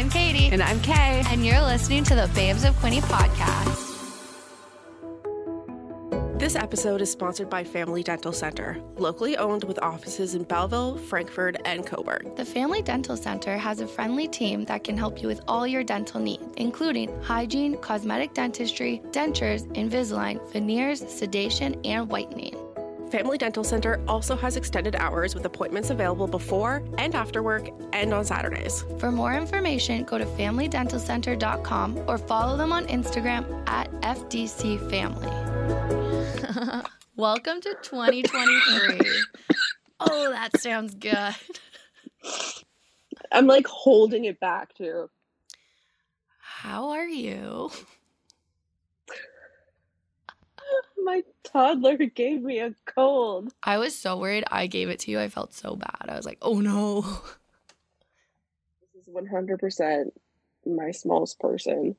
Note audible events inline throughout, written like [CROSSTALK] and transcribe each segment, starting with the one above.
I'm Katie. And I'm Kay. And you're listening to the Babes of Quinte podcast. This episode is sponsored by Family Dental Center, locally owned with offices in Belleville, Frankford, and Cobourg. The Family Dental Center has a friendly team that can help you with all your dental needs, including hygiene, cosmetic dentistry, dentures, Invisalign, veneers, sedation, and whitening. Family Dental Center also has extended hours with appointments available before and after work and on Saturdays. For more information, go to FamilyDentalCenter.com or follow them on Instagram at FDCFamily. [LAUGHS] Welcome to 2023. [LAUGHS] oh, that sounds good. I'm like holding it back too. How are you? My toddler [LAUGHS] gave me a cold. I was so worried I gave it to you. I felt so bad. I was like, oh no. This is 100% my smallest person.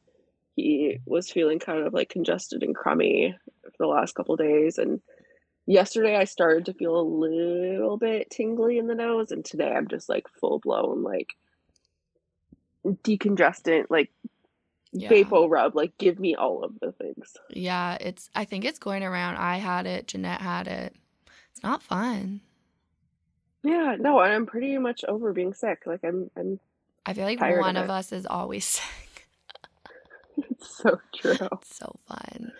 He was feeling kind of like congested and crummy for the last couple days. And yesterday I started to feel a little bit tingly in the nose. And today I'm just like full blown, like decongestant, like yeah. Vapo rub. Like, give me all of the things. Yeah, it's. I think it's going around. I had it. Jeanette had it. It's not fun. Yeah, no, I'm pretty much over being sick. Like, I'm. I'm. I feel like one of, of us is always [LAUGHS] sick. it's [LAUGHS] so true. It's so fun.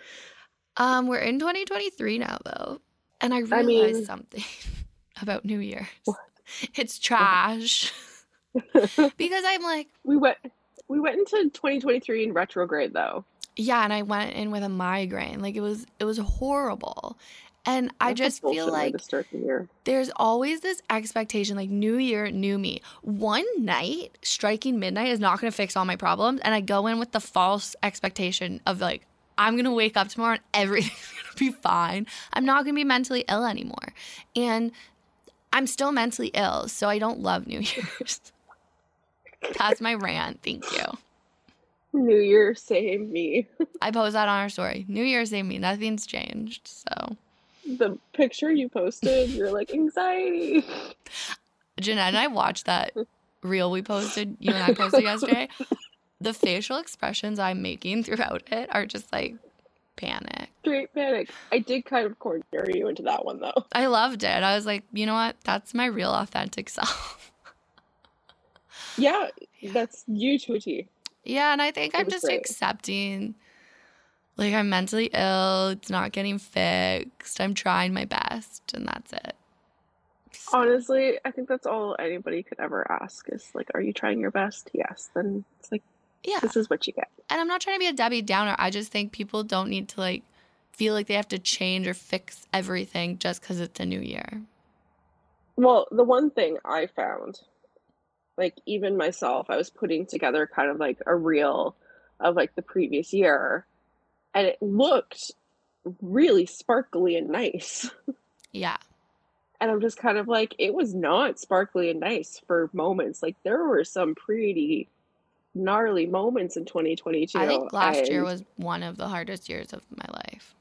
Um, we're in 2023 now, though, and I realized I mean, something [LAUGHS] about New Year's. What? It's trash. because I'm like, we went we went into 2023 in retrograde though. Yeah, and I went in with a migraine. Like it was it was horrible. And That's I just feel like the there's always this expectation like new year, new me. One night striking midnight is not going to fix all my problems and I go in with the false expectation of like I'm going to wake up tomorrow and everything's [LAUGHS] going to be fine. I'm not going to be mentally ill anymore. And I'm still mentally ill, so I don't love New [LAUGHS] Year's. That's my rant. Thank you. New Year, same me. I post that on our story. New Year, same me. Nothing's changed. So the picture you posted, you're like anxiety. Jeanette and I watched that reel we posted, you and I posted yesterday. The facial expressions I'm making throughout it are just like panic. Straight panic. I did kind of corner you into that one though. I loved it. I was like, you know what? That's my real authentic self. Yeah, that's you to a T. Yeah, and I think it I'm just great. accepting like I'm mentally ill, it's not getting fixed. I'm trying my best and that's it. So. Honestly, I think that's all anybody could ever ask is like, are you trying your best? Yes. Then it's like, yeah, this is what you get. And I'm not trying to be a Debbie Downer. I just think people don't need to like feel like they have to change or fix everything just because it's a new year. Well, the one thing I found like even myself i was putting together kind of like a reel of like the previous year and it looked really sparkly and nice. [LAUGHS] Yeah. And i'm just kind of like it was not sparkly and nice for moments like there were some pretty gnarly moments in 2022 i think last and, year was one of the hardest years of my life.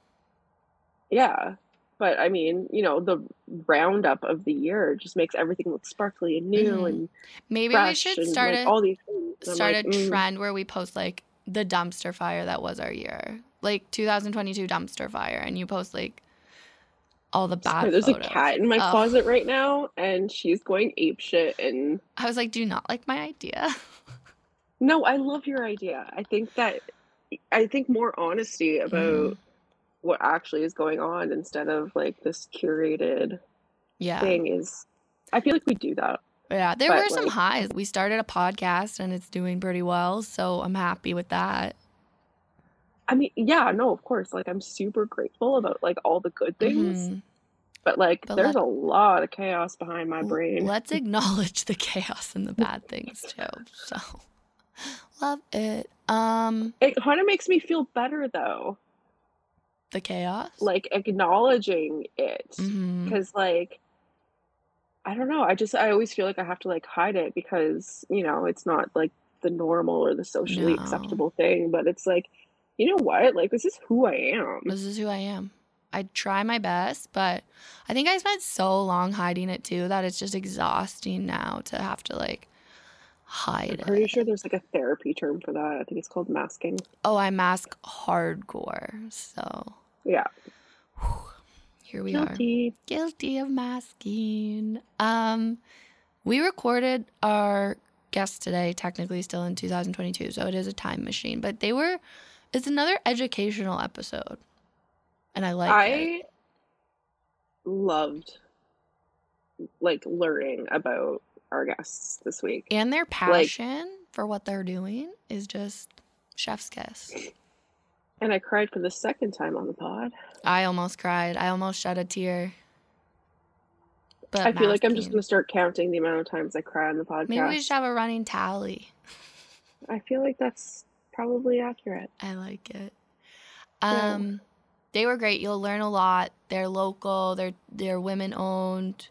Yeah but I mean, you know, the roundup of the year just makes everything look sparkly and new mm-hmm. and maybe we should start like, a, all these things. start like, a mm. trend where we post like the dumpster fire that was our year, like 2022 dumpster fire, and you post like all the bad. Sorry, there's photos. a cat in my oh. closet right now, and she's going ape shit. And I was like, "Do you not like my idea?" [LAUGHS] no, I love your idea. I think that I think more honesty about. Mm what actually is going on instead of like this curated yeah. thing is I feel like we do that. Yeah, there but, were some like, highs. We started a podcast and it's doing pretty well, so I'm happy with that. I mean, yeah, no, of course. Like I'm super grateful about like all the good things. Mm-hmm. But like but there's let, a lot of chaos behind my brain. Let's acknowledge the chaos and the bad things too. So [LAUGHS] love it. Um It kind of makes me feel better though the chaos like acknowledging it because mm-hmm. like i don't know i just i always feel like i have to like hide it because you know it's not like the normal or the socially no. acceptable thing but it's like you know what like this is who i am this is who i am i try my best but i think i spent so long hiding it too that it's just exhausting now to have to like hide I'm pretty it. sure there's like a therapy term for that. I think it's called masking. Oh, I mask hardcore. So yeah. Here we Guilty. are. Guilty of masking. Um, we recorded our guest today, technically still in 2022, so it is a time machine. But they were, it's another educational episode, and I like I it. loved like learning about our guests this week. And their passion like, for what they're doing is just chef's kiss. And I cried for the second time on the pod. I almost cried. I almost shed a tear. But I feel like I'm just going to start counting the amount of times I cry on the podcast. Maybe we should have a running tally. I feel like that's probably accurate. I like it. Um, they were great. You'll learn a lot. They're local. They're they're women owned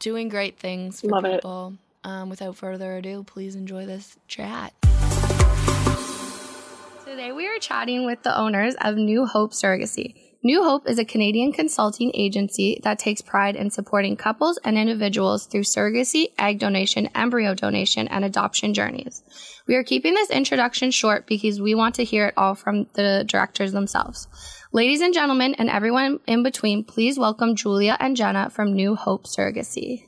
doing great things for Love people. Um, without further ado, please enjoy this chat. Today we are chatting with the owners of New Hope Surrogacy. New Hope is a Canadian consulting agency that takes pride in supporting couples and individuals through surrogacy, egg donation, embryo donation, and adoption journeys. We are keeping this introduction short because we want to hear it all from the directors themselves. Ladies and gentlemen, and everyone in between, please welcome Julia and Jenna from New Hope Surrogacy.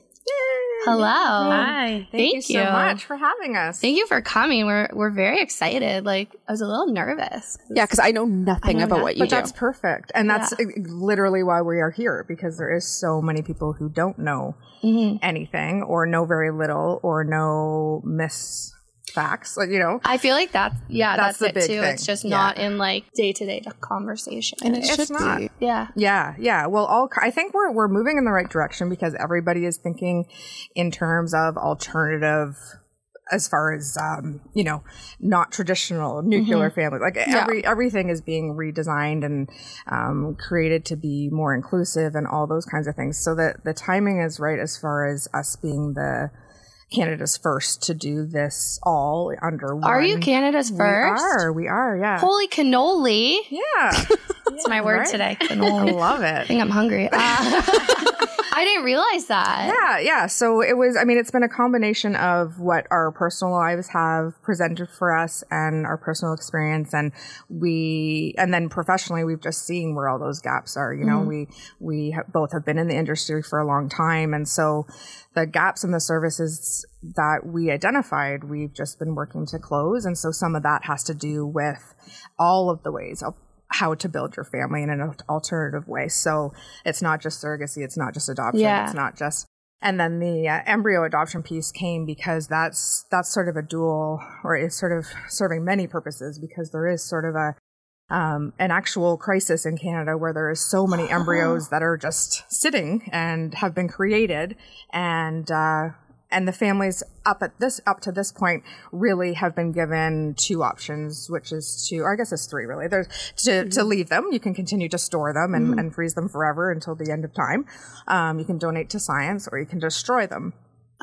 Hello. Hi. Thank, Thank you, you so much for having us. Thank you for coming. We're we're very excited. Like I was a little nervous. Yeah, because I know nothing I know about nothing. what you but do. But that's perfect, and that's yeah. literally why we are here because there is so many people who don't know mm-hmm. anything or know very little or know miss facts. Like, you know, I feel like that's yeah, that's, that's it too. Thing. It's just yeah. not in like day to day conversation, and it it's not. Be. Yeah, yeah, yeah. Well, all I think we're we're moving in the right direction because everybody is thinking in terms of alternative as far as um, you know, not traditional nuclear mm-hmm. families. Like every yeah. everything is being redesigned and um, created to be more inclusive and all those kinds of things. So that the timing is right as far as us being the Canada's first to do this all under one. Are you Canada's first? We are. We are. Yeah. Holy cannoli! Yeah, that's my word right? today. Cannoli. I love it. I think I'm hungry. [LAUGHS] Uh, [LAUGHS] I didn't realize that. Yeah, yeah. So it was. I mean, it's been a combination of what our personal lives have presented for us and our personal experience, and we, and then professionally, we've just seen where all those gaps are. You know, mm-hmm. we we have, both have been in the industry for a long time, and so the gaps in the services that we identified, we've just been working to close. And so some of that has to do with all of the ways of how to build your family in an alternative way. So it's not just surrogacy, it's not just adoption, yeah. it's not just and then the uh, embryo adoption piece came because that's that's sort of a dual or is sort of serving many purposes because there is sort of a um, an actual crisis in Canada where there is so many embryos that are just sitting and have been created, and uh, and the families up at this up to this point really have been given two options, which is to, or I guess it's three really. There's to, mm-hmm. to leave them. You can continue to store them and, mm-hmm. and freeze them forever until the end of time. Um, you can donate to science, or you can destroy them.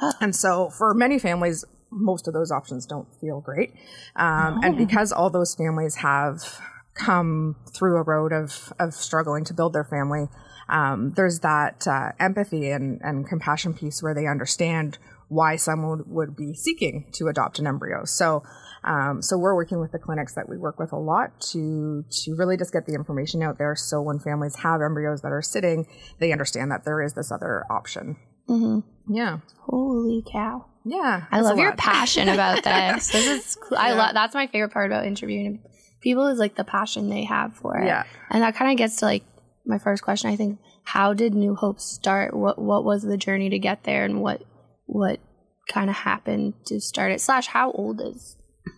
Oh. And so, for many families, most of those options don't feel great. Um, oh. And because all those families have come through a road of, of struggling to build their family, um, there's that uh, empathy and, and compassion piece where they understand why someone would be seeking to adopt an embryo. So, um, so we're working with the clinics that we work with a lot to to really just get the information out there. So when families have embryos that are sitting, they understand that there is this other option. Mm-hmm. Yeah. Holy cow. Yeah. I love your [LAUGHS] passion about this. this is cool. Yeah. I love that's my favorite part about interviewing people is like the passion they have for it. Yeah. And that kind of gets to like my first question. I think, how did New Hope start? What what was the journey to get there, and what what kind of happened to start it? Slash, how old is?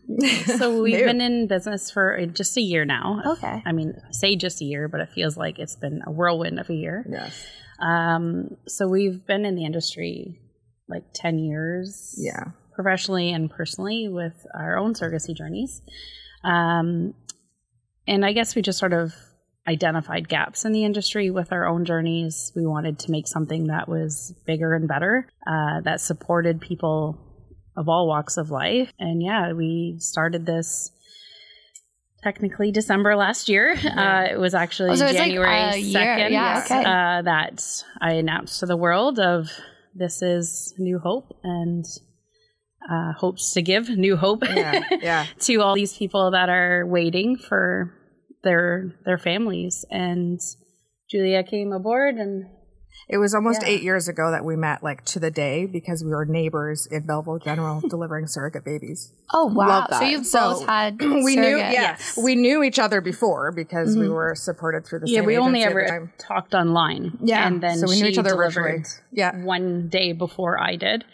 [LAUGHS] so we've been in business for just a year now. Okay. I mean, say just a year, but it feels like it's been a whirlwind of a year. Yes. Um, so we've been in the industry like 10 years. Yeah. Professionally and personally with our own surrogacy journeys. Um, and I guess we just sort of identified gaps in the industry with our own journeys. We wanted to make something that was bigger and better, uh, that supported people of all walks of life. And yeah, we started this technically December last year. Uh, it was actually oh, so January like 2nd yeah, okay. uh, that I announced to the world of this is New Hope and uh, hopes to give new hope yeah, yeah. [LAUGHS] to all these people that are waiting for their their families. And Julia came aboard and it was almost yeah. eight years ago that we met, like to the day, because we were neighbors in Belleville General [LAUGHS] delivering surrogate babies. Oh wow! So you've so both had [CLEARS THROAT] we knew, yeah, yes. we knew each other before because mm-hmm. we were supported through the yeah. we only ever talked online, yeah, and then so we knew each other virtually. Yeah, one day before I did,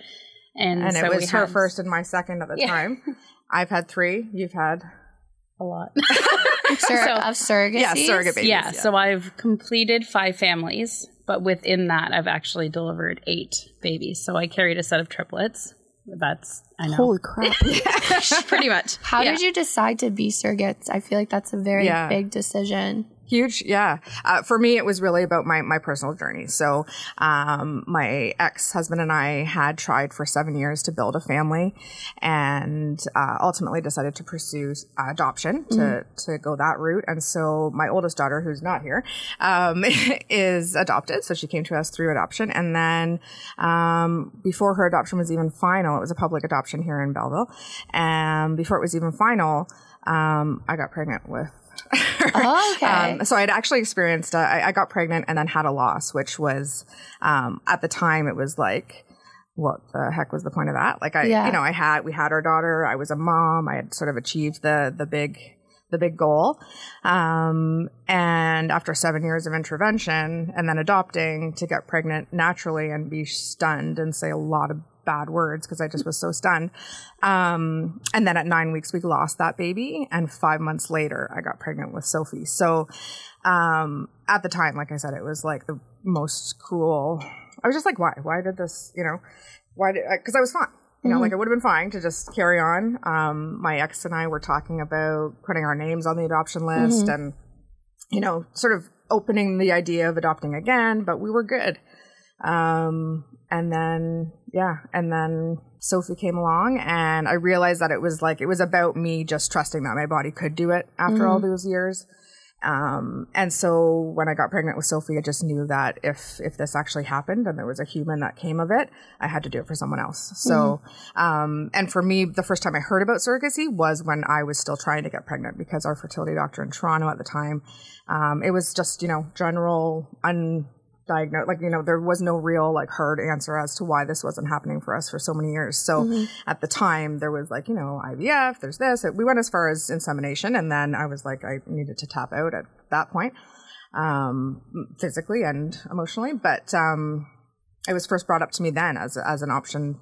and, and so it was her had, first and my second at the yeah. time. [LAUGHS] I've had three. You've had a lot. [LAUGHS] [LAUGHS] Sur- so, of surrogacy. Yeah, surrogate babies. Yeah, yeah, so I've completed five families but within that, I've actually delivered eight babies. So I carried a set of triplets. That's I know. Holy crap! [LAUGHS] Pretty much. How yeah. did you decide to be surrogates? I feel like that's a very yeah. big decision. Huge, yeah. Uh, for me, it was really about my my personal journey. So, um, my ex husband and I had tried for seven years to build a family, and uh, ultimately decided to pursue uh, adoption to mm to go that route. And so, my oldest daughter, who's not here, um, [LAUGHS] is adopted. So she came to us through adoption, and then um, before her adoption was even final, it was a public adoption here in Belleville, and before it was even final. Um, I got pregnant with [LAUGHS] oh, okay. Um, so I'd actually experienced, uh, I, I, got pregnant and then had a loss, which was, um, at the time it was like, what the heck was the point of that? Like I, yeah. you know, I had, we had our daughter, I was a mom, I had sort of achieved the, the big, the big goal. Um, and after seven years of intervention and then adopting to get pregnant naturally and be stunned and say a lot of bad words because I just was so stunned. Um, and then at nine weeks, we lost that baby. And five months later, I got pregnant with Sophie. So, um, at the time, like I said, it was like the most cruel. I was just like, why? Why did this, you know, why did, because I was fine. You know, mm-hmm. like it would have been fine to just carry on. Um, my ex and I were talking about putting our names on the adoption list mm-hmm. and, you know, sort of opening the idea of adopting again, but we were good. Um, and then, yeah, and then Sophie came along and I realized that it was like, it was about me just trusting that my body could do it after mm-hmm. all those years. Um, and so when I got pregnant with Sophie, I just knew that if, if this actually happened and there was a human that came of it, I had to do it for someone else. So, mm-hmm. um, and for me, the first time I heard about surrogacy was when I was still trying to get pregnant because our fertility doctor in Toronto at the time, um, it was just, you know, general un, diagnosed like you know there was no real like hard answer as to why this wasn't happening for us for so many years. So mm-hmm. at the time there was like you know ivf there's this. We went as far as insemination and then i was like i needed to tap out at that point um, physically and emotionally. But um, it was first brought up to me then as, as an option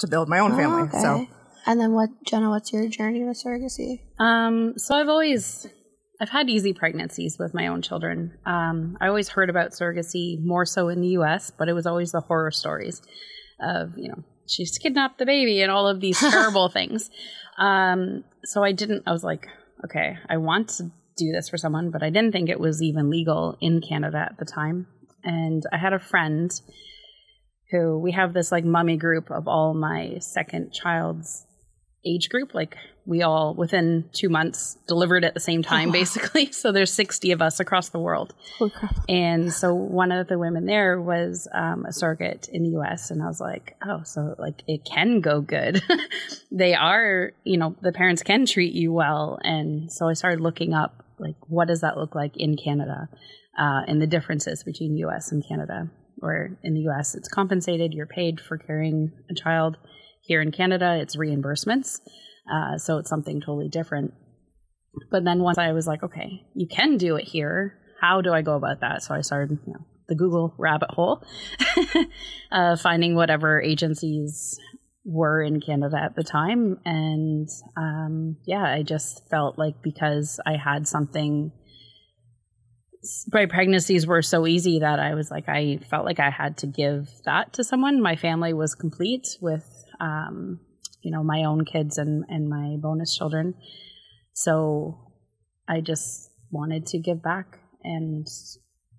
to build my own oh, family okay. so and then what jenna what's your journey with surrogacy? Um, so i've always I've had easy pregnancies with my own children. Um, I always heard about surrogacy more so in the U.S., but it was always the horror stories of you know she's kidnapped the baby and all of these [LAUGHS] terrible things. Um, so I didn't. I was like, okay, I want to do this for someone, but I didn't think it was even legal in Canada at the time. And I had a friend who we have this like mummy group of all my second child's age group. Like we all within two months delivered at the same time, oh, wow. basically. [LAUGHS] So there's 60 of us across the world. And so one of the women there was um, a surrogate in the U.S. And I was like, oh, so like it can go good. [LAUGHS] they are, you know, the parents can treat you well. And so I started looking up like what does that look like in Canada uh, and the differences between U.S. and Canada. Where in the U.S. it's compensated, you're paid for carrying a child here in Canada, it's reimbursements. Uh, so it's something totally different. But then once I was like, okay, you can do it here. How do I go about that? So I started, you know, the Google rabbit hole, [LAUGHS] uh, finding whatever agencies were in Canada at the time. And um, yeah, I just felt like because I had something, my pregnancies were so easy that I was like, I felt like I had to give that to someone. My family was complete with um, you know, my own kids and, and my bonus children. So I just wanted to give back. And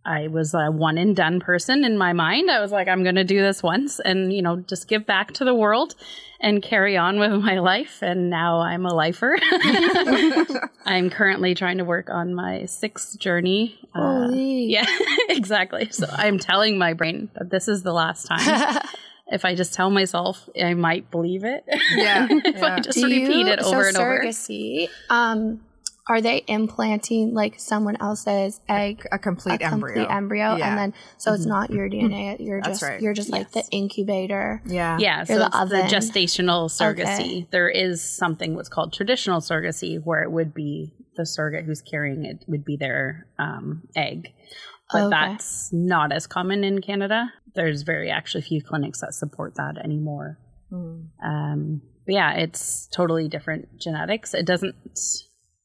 I was a one and done person in my mind. I was like, I'm going to do this once and, you know, just give back to the world and carry on with my life. And now I'm a lifer. [LAUGHS] I'm currently trying to work on my sixth journey. Uh, yeah, [LAUGHS] exactly. So I'm telling my brain that this is the last time. [LAUGHS] if I just tell myself, I might believe it. Yeah. [LAUGHS] if yeah. I just Do repeat you- it over so and over. surrogacy, um, are they implanting like someone else's egg, a complete a complete embryo. embryo, Yeah. and then so it's Mhm. not your DNA. You're That's just right. you're just like the incubator. yeah. Yeah, Or so the it's the gestational surrogacy. Okay. There is something what's called traditional surrogacy, where it would be the surrogate who's carrying it would be their um, egg, but Okay. that's not as common in Canada. There's very actually few clinics that support that anymore. Mm. Um, but yeah, it's totally different genetics. It doesn't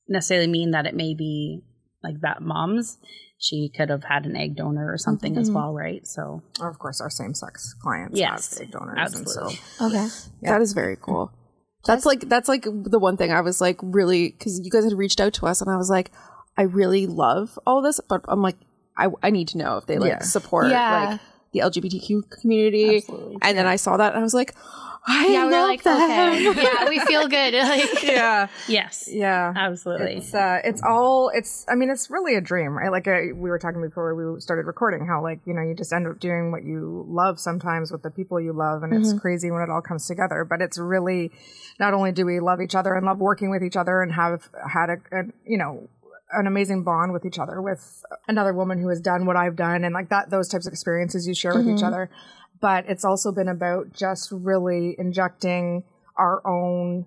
necessarily mean that it may be like that mom's. She could have had an egg donor or something as Mhm. well, right? So Or of course, our same-sex clients Yes, have egg donors, absolutely. and so Okay. Yeah. That is very cool. [LAUGHS] That's like that's like the one thing I was like really because you guys had reached out to us and I was like I really love all this, but I'm like I I need to know if they like Yeah. support Yeah. like the LGBTQ community. absolutely. And then I saw that and I was like, I yeah, love we're like them. okay. [LAUGHS] yeah, we feel good. [LAUGHS] Like, [LAUGHS] yeah, Yes, yeah. absolutely. It's uh, it's all it's. I mean, it's really a dream, right? Like uh, we were talking before we started recording, how like you know you just end up doing what you love sometimes with the people you love, and it's crazy when it all comes together. But it's really not only do we love each other and love working with each other and have had a, a you know an amazing bond with each other with another woman who has done what I've done and like that those types of experiences you share with each other but it's also been about just really injecting our own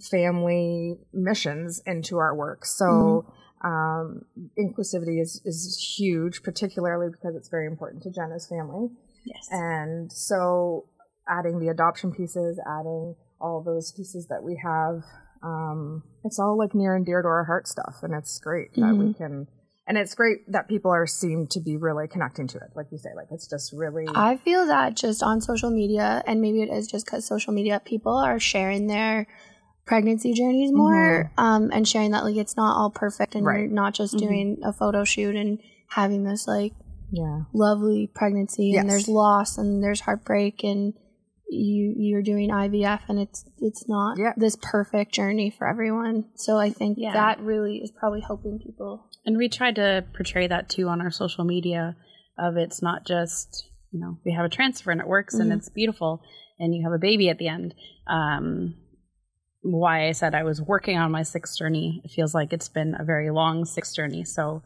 family missions into our work. So um, inclusivity is, is huge, particularly because it's very important to Jenna's family. yes. And so adding the adoption pieces, adding all those pieces that we have, um, it's all like near and dear to our heart stuff. And it's great that we can, and it's great that people are seem to be really connecting to it. Like you say, like it's just really, I feel that just on social media, and maybe it is just because social media, people are sharing their pregnancy journeys more um, and sharing that like it's not all perfect and Right. you're not just doing a photo shoot and having this like yeah. lovely pregnancy Yes. and there's loss and there's heartbreak and you you're doing IVF and it's it's not Yeah. this perfect journey for everyone. So I think Yeah. that really is probably helping people. And we tried to portray that too on our social media of it's not just, you know, we have a transfer and it works and Mhm. it's beautiful and you have a baby at the end. Um, why I said I was working on my sixth journey, it feels like it's been a very long sixth journey. So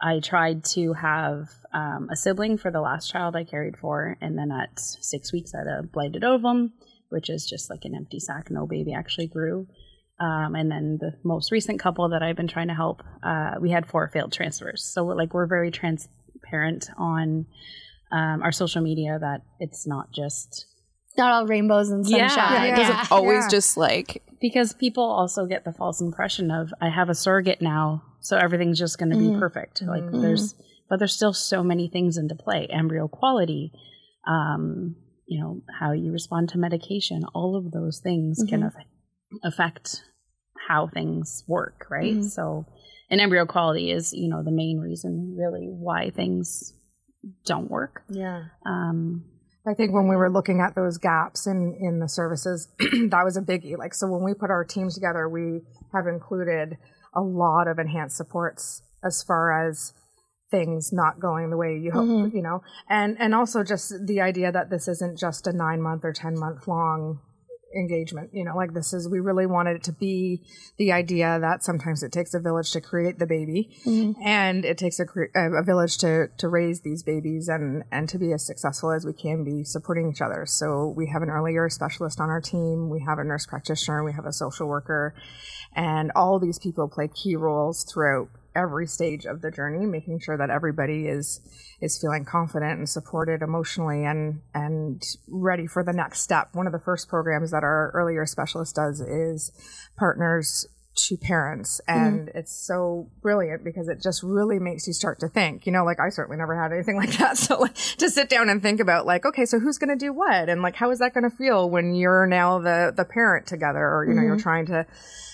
I tried to have um, a sibling for the last child I carried for, and then at six weeks I had a blighted ovum, which is just like an empty sac. No baby actually grew. Um, and then the most recent couple that I've been trying to help, uh, we had four failed transfers. So like we're very transparent on um, our social media that it's not just not all rainbows and sunshine. Yeah, Yeah, because it's always Yeah. just like because people also get the false impression of I have a surrogate now, so everything's just going to Mhm. be perfect. Like Mhm. there's, but there's still so many things into play: embryo quality, um, you know, how you respond to medication. All of those things can Mhm. affect, affect how things work, right? Mhm. So, and embryo quality is, you know, the main reason really why things don't work. Yeah. Um, I think when we were looking at those gaps in, in the services, [CLEARS THROAT] that was a biggie. Like, so when we put our teams together, we have included a lot of enhanced supports as far as things not going the way you hope, Mhm. you know, and, and also just the idea that this isn't just a nine month or 10 month long engagement, you know, like this is, we really wanted it to be the idea that sometimes it takes a village to create the baby Mhm. and it takes a, a village to to raise these babies and and to be as successful as we can be supporting each other so we have an early years specialist on our team we have a nurse practitioner we have a social worker and all these people play key roles throughout every stage of the journey making sure that everybody is is feeling confident and supported emotionally and and ready for the next step. One of the first programs that our earlier specialist does is partners to parents. Mm-hmm. And it's so brilliant because it just really makes you start to think. You know like i certainly never had anything [LAUGHS] like that. So like to sit down and think about like okay so who's going to do what? And like how is that going to feel when you're now the the parent together or you know you're mm-hmm. trying to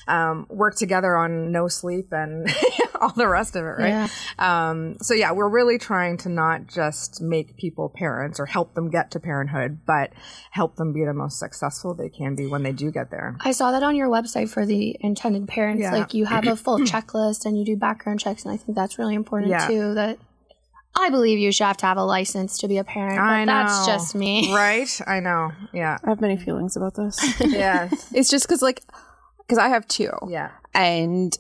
um, work together on no sleep and [LAUGHS] all the rest of it right Yeah. um, so yeah we're really trying to not just make people parents or help them get to parenthood but help them be the most successful they can be when they do get there I saw that on your website for the intended parents. Yeah. Like you have a full [CLEARS THROAT] checklist and you do background checks, and I think that's really important Yeah. too. That I believe you should have to have a license to be a parent. But I know. That's just me. Right? I know. Yeah. I have many feelings about this. [LAUGHS] yeah. It's just because, like, because I have two. Yeah. And,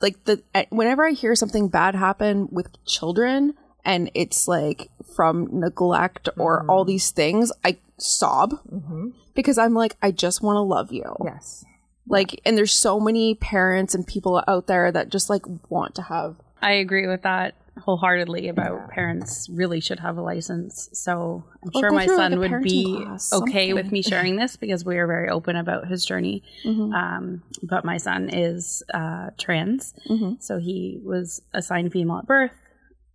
like, the whenever I hear something bad happen with children and it's like from neglect or mm-hmm. all these things, I sob mm-hmm. because I'm like, I just want to love you. Yes. Like, and there's so many parents and people out there that just like want to have. I agree with that wholeheartedly about yeah. parents really should have a license. So I'm sure my son like would be class, okay with me sharing this because we are very open about his journey. Mm-hmm. Um, but my son is uh, trans, mm-hmm. so he was assigned female at birth.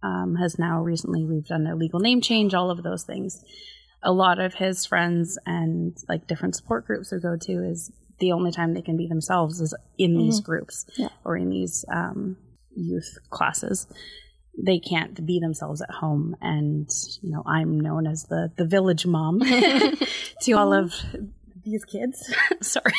Um, has now recently we've done a legal name change, all of those things. A lot of his friends and like different support groups we go to is the only time they can be themselves is in mm-hmm. these groups yeah. or in these um, youth classes they can't be themselves at home and you know i'm known as the the village mom [LAUGHS] [LAUGHS] to all of these kids [LAUGHS] sorry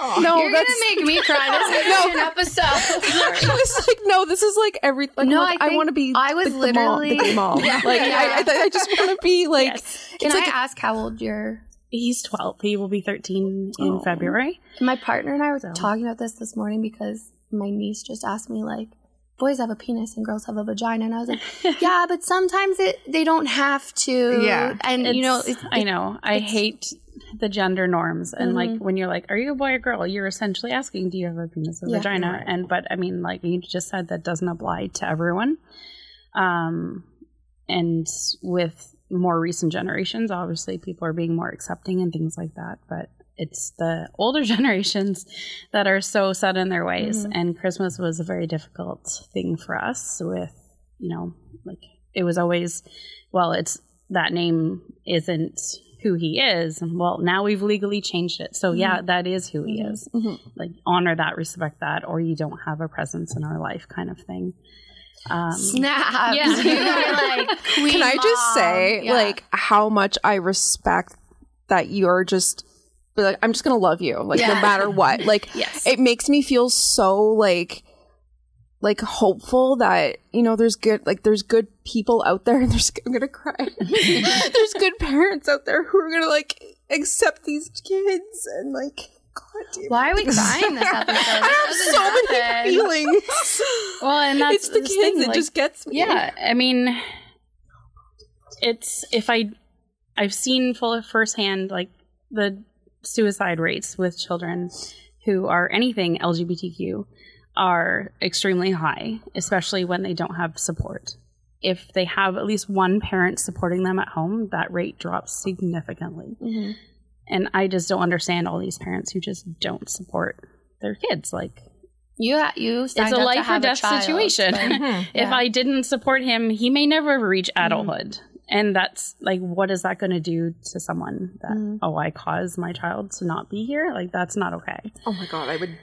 oh, no you're that's... gonna make me cry this is no. an episode I was like no this is like everything like, no like, I, I want to be I was the, literally the mom, the mom. like yeah. I, I, I, just want to be like yes. can I like ask how old you're he's 12 he will be 13 in oh. February my partner and I were so. talking about this this morning because my niece just asked me like boys have a penis and girls have a vagina. And i was like [LAUGHS] yeah but sometimes it they don't have to. Yeah. And it's, you know it's, i know. I hate the gender norms. And mm-hmm. like when you're like are you a boy or girl? You're essentially asking do you have a penis or yeah, vagina? And but i mean like you just said that doesn't apply to everyone. Um and with more recent generations obviously people are being more accepting and things like that but it's the older [LAUGHS] generations that are so set in their ways. Mm-hmm. And Christmas was a very difficult thing for us with, you know, like it was always, well, it's that name isn't who he is. Well, now we've legally changed it. So, mm-hmm. yeah, that is who he mm-hmm. is. Mm-hmm. Like, honor that, respect that, or you don't have a presence in our life, kind of thing. Um, Snap. Yeah. [LAUGHS] like, Can I just say, yeah. like, how much I respect that you're just but like I'm just gonna love you, like yeah. no matter what. [LAUGHS] Like yes. it makes me feel so like like hopeful that you know there's good like there's good people out there and [LAUGHS] there's I'm gonna cry. [LAUGHS] there's good parents out there who are gonna like accept these kids and like God, Why are we crying this episode? I have so many feelings. well, and that's it's the kids. Thing, like, it just gets me. Yeah, I mean, it's if I I've seen full firsthand like the suicide rates with children who are anything LGBTQ are extremely high, especially when they don't have support. If they have at least one parent supporting them at home, that rate drops significantly. Mm-hmm. And I just don't understand all these parents who just don't support their kids. Like, you, you it's a life or death situation. But, mm-hmm, if I didn't support him, he may never reach mm-hmm. adulthood. Mm-hmm and that's like what is that going to do to someone that mm. oh i caused my child to not be here? Like that's not okay. Oh my god i would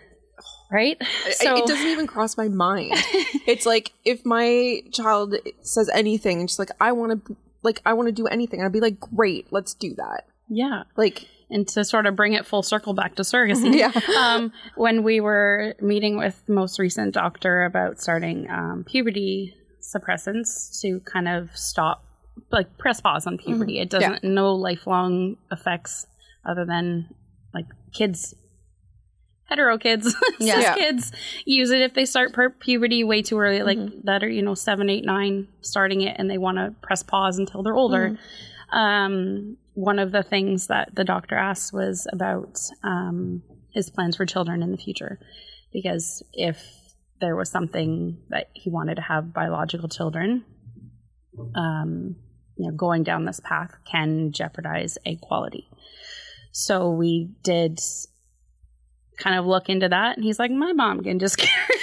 right? So it doesn't even cross my mind. [LAUGHS] It's like if my child says anything just like i want to like i want to do anything. I'd be like great let's do that. Yeah. Like and to sort of bring it full circle back to surrogacy [LAUGHS] yeah. um, when we were meeting with the most recent doctor about starting um, puberty suppressants to kind of stop like press pause on puberty. Mm-hmm. It doesn't yeah. no lifelong effects other than like kids hetero kids, [LAUGHS] yeah. cis yeah. kids use it if they start per- puberty way too early, like mm-hmm. that are you know seven, eight, nine, starting it, and they want to press pause until they're older. Mm-hmm. Um, one of the things that the doctor asked was about um, his plans for children in the future, because if there was something that he wanted to have biological children, um, you know, going down this path can jeopardize egg quality. So we did kind of look into that, and he's like, "My mom can just [LAUGHS] carry."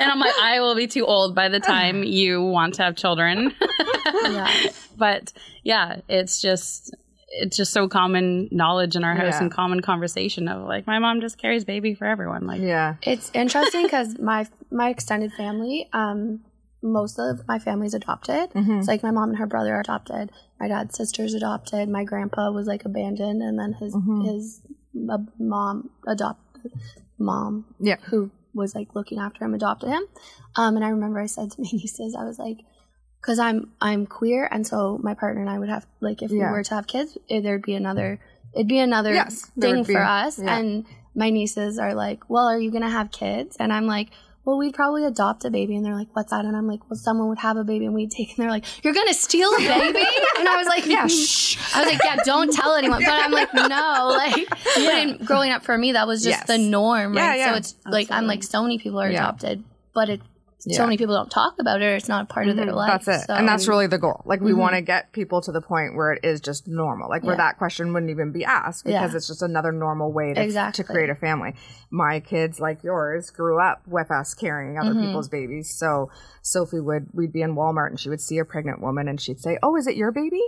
and I'm like, I will be too old by the time [SIGHS] you want to have children. yeah. [LAUGHS] But yeah, it's just it's just so common knowledge in our house yeah. and common conversation of like my mom just carries baby for everyone like yeah it's interesting because my my extended family um most of my family's adopted. Mm-hmm. It's like my mom and her brother are adopted. My dad's sister's adopted. My grandpa was like abandoned, and then his mm-hmm. his uh, mom adopted mom, yeah, who was like looking after him, adopted him. Um, and I remember I said to my [LAUGHS] nieces, I was like, because I'm I'm queer, and so my partner and I would have like if yeah. we were to have kids, it, there'd be another it'd be another yes, thing for us. Yeah. And my nieces are like, "Well, are you gonna have kids?" And I'm like. Well, we'd probably adopt a baby, and they're like, "What's that?" And I'm like, "Well, someone would have a baby, and we'd take." And they're like, "You're gonna steal a baby?" [LAUGHS] and I was like, "Yeah, mm. shh." I was like, "Yeah, don't tell anyone." But I'm like, "No." Like, [LAUGHS] yeah. growing up for me, that was just yes. the norm, right? Yeah, yeah. So it's Absolutely. like I'm like, so many people are adopted, but it yeah. so many people don't talk about it or it's not part mm-hmm. of their mm-hmm. life. That's it. So. And that's really the goal. Like we mm-hmm. want to get people to the point where it is just normal. Like where that question wouldn't even be asked because yeah. it's just another normal way to, exactly. to create a family. My kids like yours grew up with us carrying other mm-hmm. people's babies. So Sophie would we'd be in Walmart and she would see a pregnant woman and she'd say, "Oh, is it your baby?"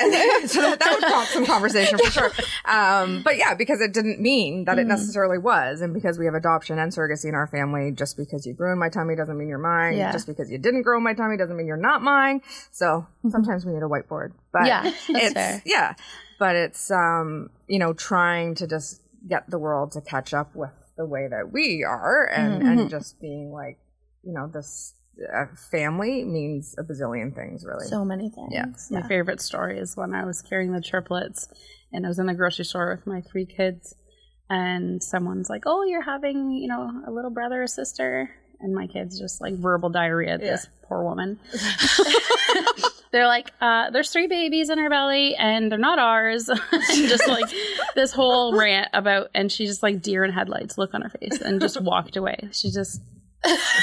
And [LAUGHS] so [LAUGHS] that, that, would prompt some conversation for sure. Um, but yeah, because it didn't mean that it mm. necessarily was, and because we have adoption and surrogacy in our family, just because you grew in my tummy doesn't mean you're mine. Yeah. Just because you didn't grow in my tummy doesn't mean you're not mine. So mm-hmm. sometimes we need a whiteboard, but yeah, [LAUGHS] it's fair. yeah, but it's um, you know trying to just get the world to catch up with the way that we are, and mm-hmm. and just being like you know this family means a bazillion things, really. So many things. Yeah. yeah. My favorite story is when I was carrying the triplets and I was in the grocery store with my three kids, and someone's like, "Oh, you're having, you know, a little brother or sister," and my kids just like verbal diarrhea. Yeah. This poor woman. [LAUGHS] [LAUGHS] they're like, uh, "There's three babies in her belly, and they're not ours." [LAUGHS] and just like this whole rant about, and she just like deer in headlights look on her face, and just walked away. She just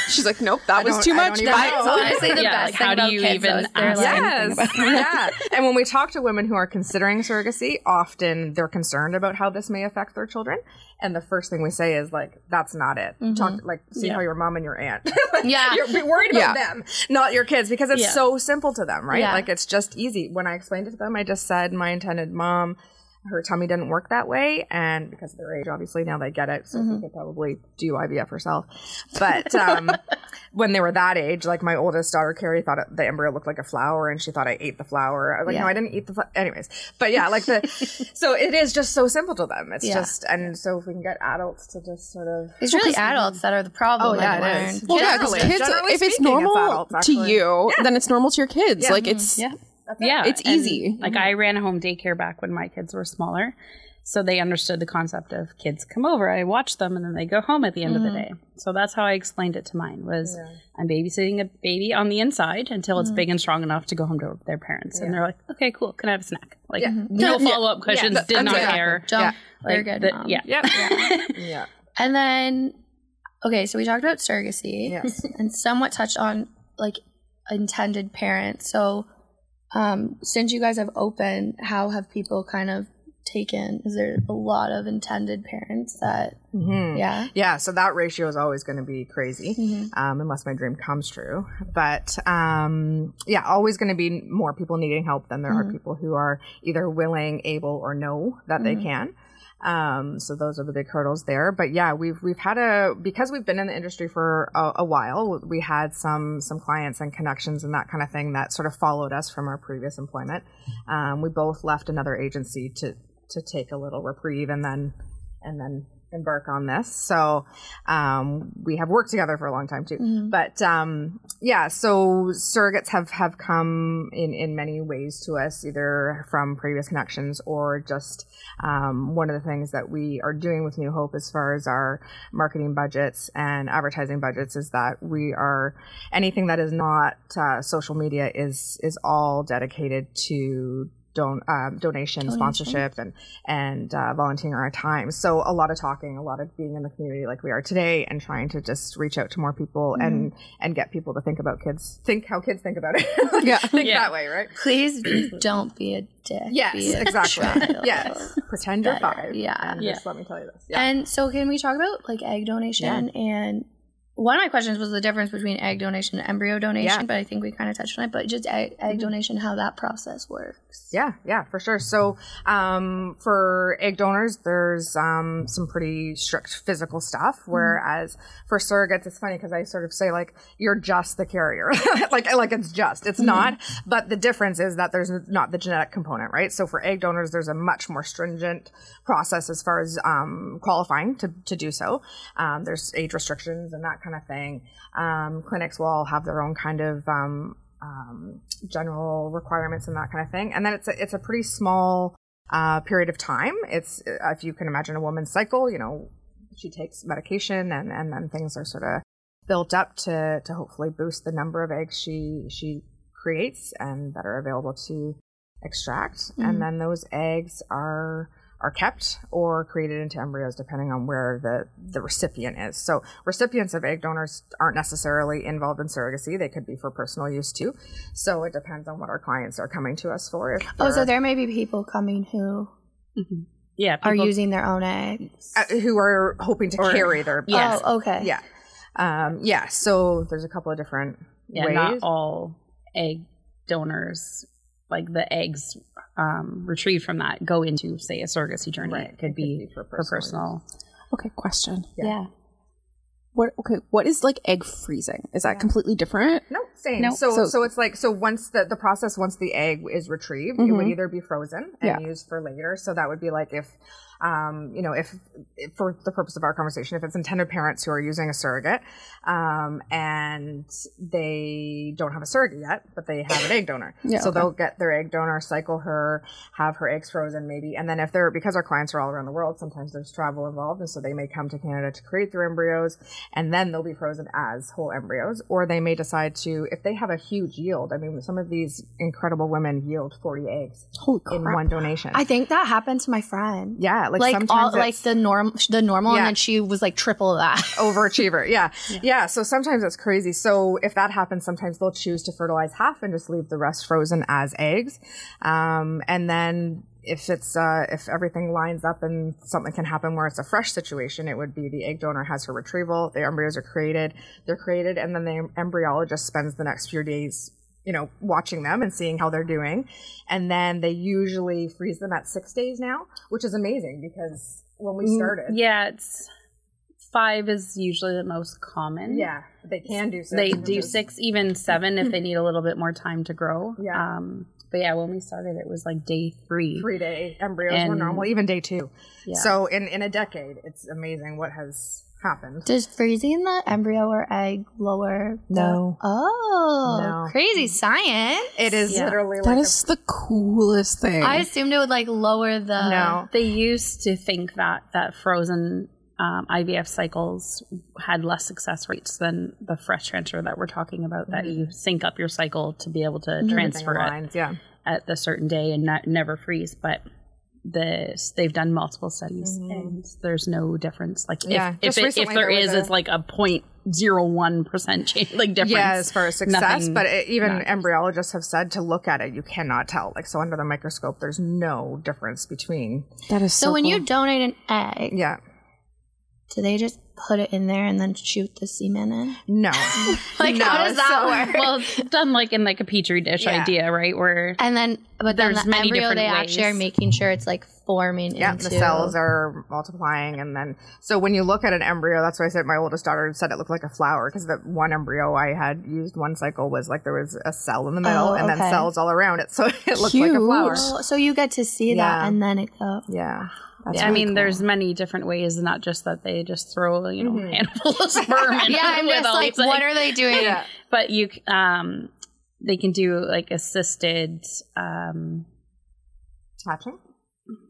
She's like, nope, that was too much. That's honestly the [LAUGHS] yeah, best. Like, how do you even ask yes, yeah. [LAUGHS] And when we talk to women who are considering surrogacy, often they're concerned about how this may affect their children. And the first thing we say is like, that's not it. Mm-hmm. Talk like see yeah. how your mom and your aunt. like, [LAUGHS] yeah, you're worried about yeah. them, not your kids, because it's so simple to them, right? Like it's just easy. When I explained it to them, I just said my intended mom her tummy didn't work that way, and because of their age, obviously now they get it, so mm-hmm. she could probably do IVF herself. But um, [LAUGHS] when they were that age, like my oldest daughter Carrie thought the embryo looked like a flower, and she thought I ate the flower. I was like, yeah. no, I didn't eat the. flower. Anyways, but yeah, like the. [LAUGHS] so it is just so simple to them. It's yeah. just, and so if we can get adults to just sort of. It's really adults that are the problem. Oh yeah, it is. Well, yeah, because kids, if it's normal adults, to you, yeah. then it's normal to your kids. Like it's. Yeah yeah, it's easy. Like I ran a home daycare back when my kids were smaller, so they understood the concept of kids come over, I watch them, and then they go home at the end mm-hmm. of the mm-hmm. day. So that's how I explained it to mine. Was yeah. I'm babysitting a baby on the inside until it's mm-hmm. big and strong enough to go home to their parents, yeah. and they're like, okay, cool, can I have a snack? Like yeah. no follow up questions, did not care. yeah. Like, They're good. The, yeah. yeah, [LAUGHS] yeah. And then, okay, so we talked about surrogacy, yes, and somewhat touched on like intended parents. So um, since you guys have opened, how have people kind of taken? Is there a lot of intended parents that, mm-hmm. yeah? Yeah, so that ratio is always going to be crazy mm-hmm. um, unless my dream comes true. But um, yeah, always going to be more people needing help than there mm-hmm. are people who are either willing, able, or know that they mm-hmm. can. Um, so those are the big hurdles there. But yeah, we've we've had a because we've been in the industry for a, a, while. We had some some clients and connections and that kind of thing that sort of followed us from our previous employment. Um, we both left another agency to to take a little reprieve and then and then embark on this. So um, we have worked together for a long time too. Mm-hmm. But um, yeah, so surrogates have have come in in many ways to us, either from previous connections or just um, one of the things that we are doing with New Hope as far as our marketing budgets and advertising budgets is that we are anything that is not uh, social media is is all dedicated to don- um, donation, donation, sponsorship, and and uh, volunteering our time. So a lot of talking, a lot of being in the community like we are today, and trying to just reach out to more people mm and and get people to think about kids, think how kids think about it. [LAUGHS] yeah, think yeah. that way, right? Please [CLEARS THROAT] don't be a dick. Yes, a exactly. Child. yes, pretend you're five. Yeah, and yeah. Just let me tell you this. Yeah. And so, can we talk about like egg donation yeah. and one of my questions was the difference between egg donation and embryo donation, yeah. but I think we kind of touched on it. But just egg, egg mm-hmm. donation, how that process works. Yeah, yeah, for sure. So um, for egg donors, there's um, some pretty strict physical stuff. Mm-hmm. Whereas mm. for surrogates, it's funny because I sort of say like you're just the carrier, [LAUGHS] like like it's just it's mm. not. But the difference is that there's not the genetic component, right? So for egg donors, there's a much more stringent process as far as um, qualifying to to do so. Um, there's age restrictions and that kind of thing. Um, clinics will all have their own kind of um, general requirements and that kind of thing. And then it's a, it's a pretty small uh, period of time. It's uh, if you can imagine a woman's cycle, you know, she takes medication and, and then things are sort of built up to, to hopefully boost the number of eggs she she creates and that are available to extract. Mm-hmm. And then those eggs are are kept or created into embryos depending on where the, the recipient is. So recipients of egg donors aren't necessarily involved in surrogacy. They could be for personal use too. So it depends on what our clients are coming to us for. oh, so there may be people coming who mm-hmm. yeah, people, are using their own eggs. Uh, who are hoping to or, carry their Yes. Oh, okay. Yeah. Um, yeah. So there's a couple of different yeah, ways. Not all egg donors like the eggs um, retrieved from that go into say a surrogacy journey. Right. It could, it be, could be, for personal. For personal. Okay, question. Yeah. yeah. What okay? What is like egg freezing? Is that yeah. completely different? No, same. No. So, so, so it's like so once the the process once the egg is retrieved, mm-hmm. it would mm-hmm. either be frozen and yeah. used for later. So that would be like if um, you know, if, if, for the purpose of our conversation, if it's intended parents who are using a surrogate, um, and they don't have a surrogate yet, but they have an egg donor. [LAUGHS] Yeah, so okay. they'll get their egg donor, cycle her, have her eggs frozen maybe. And then if they're, because our clients are all around the world, sometimes there's travel involved. And so they may come to Canada to create their embryos and then they'll be frozen as whole embryos. Or they may decide to, if they have a huge yield, I mean, some of these incredible women yield 40 eggs in one donation. I think that happened to my friend. Yeah. Like, like all like the norm, the normal, yeah. and then she was like triple that. [LAUGHS] Overachiever. Yeah. yeah. yeah. So sometimes it's crazy. So if that happens, sometimes they'll choose to fertilize half and just leave the rest frozen as eggs. Um, and then if it's uh, if everything lines up and something can happen where it's a fresh situation, it would be the egg donor has her retrieval, the embryos are created, they're created, and then the embryologist spends the next few days you know, watching them and seeing how they're doing. And then they usually freeze them at six days now, which is amazing because when we mm, started. Yeah, it's five is usually the most common. Yeah, they can do six. They do six, even seven if they [LAUGHS] need a little bit more time to grow. Yeah. Um, but yeah, when we started, it was like day three. Three day embryos and, were normal, even day two. Yeah. So in in a decade, it's amazing what has happened. Does freezing the embryo or egg lower? No. The, oh, no. crazy science! It is yeah. literally that like is a, the coolest thing. I assumed it would like lower the. No, they used to think that that frozen um, IVF cycles had less success rates than the fresh transfer that we're talking about. Mm-hmm. That you sync up your cycle to be able to mm-hmm. transfer it yeah. at the certain day and not never freeze, but this they've done multiple studies mm-hmm. and there's no difference. Like yeah, if if, it, if there, there is a, it's like a point zero one percent [LAUGHS] change like difference. Yeah as far as success Nothing, but it, even embryologists have said to look at it you cannot tell. Like so under the microscope there's no difference between that is so, so when cool. you donate an egg yeah. do they just put it in there and then shoot the semen in? No. [LAUGHS] like no. how does that so, work? Well, done like in like a petri dish yeah. idea, right? Where and then but then there's the many embryo they ways. actually are making sure it's like forming. Yeah, into... the cells are multiplying, and then so when you look at an embryo, that's why I said my oldest daughter said it looked like a flower because the one embryo I had used one cycle was like there was a cell in the middle oh, and then cells all around it, so [LAUGHS] it looked Cute. like a flower. So you get to see yeah. that, and then it goes. Yeah. That's yeah, really I mean, cool. there's many different ways, not just that they just throw, you know, mm-hmm. handful of [LAUGHS] sperm. in yeah, I'm just like, what are they doing? Yeah. But you, um, they can do like assisted, um, hatching.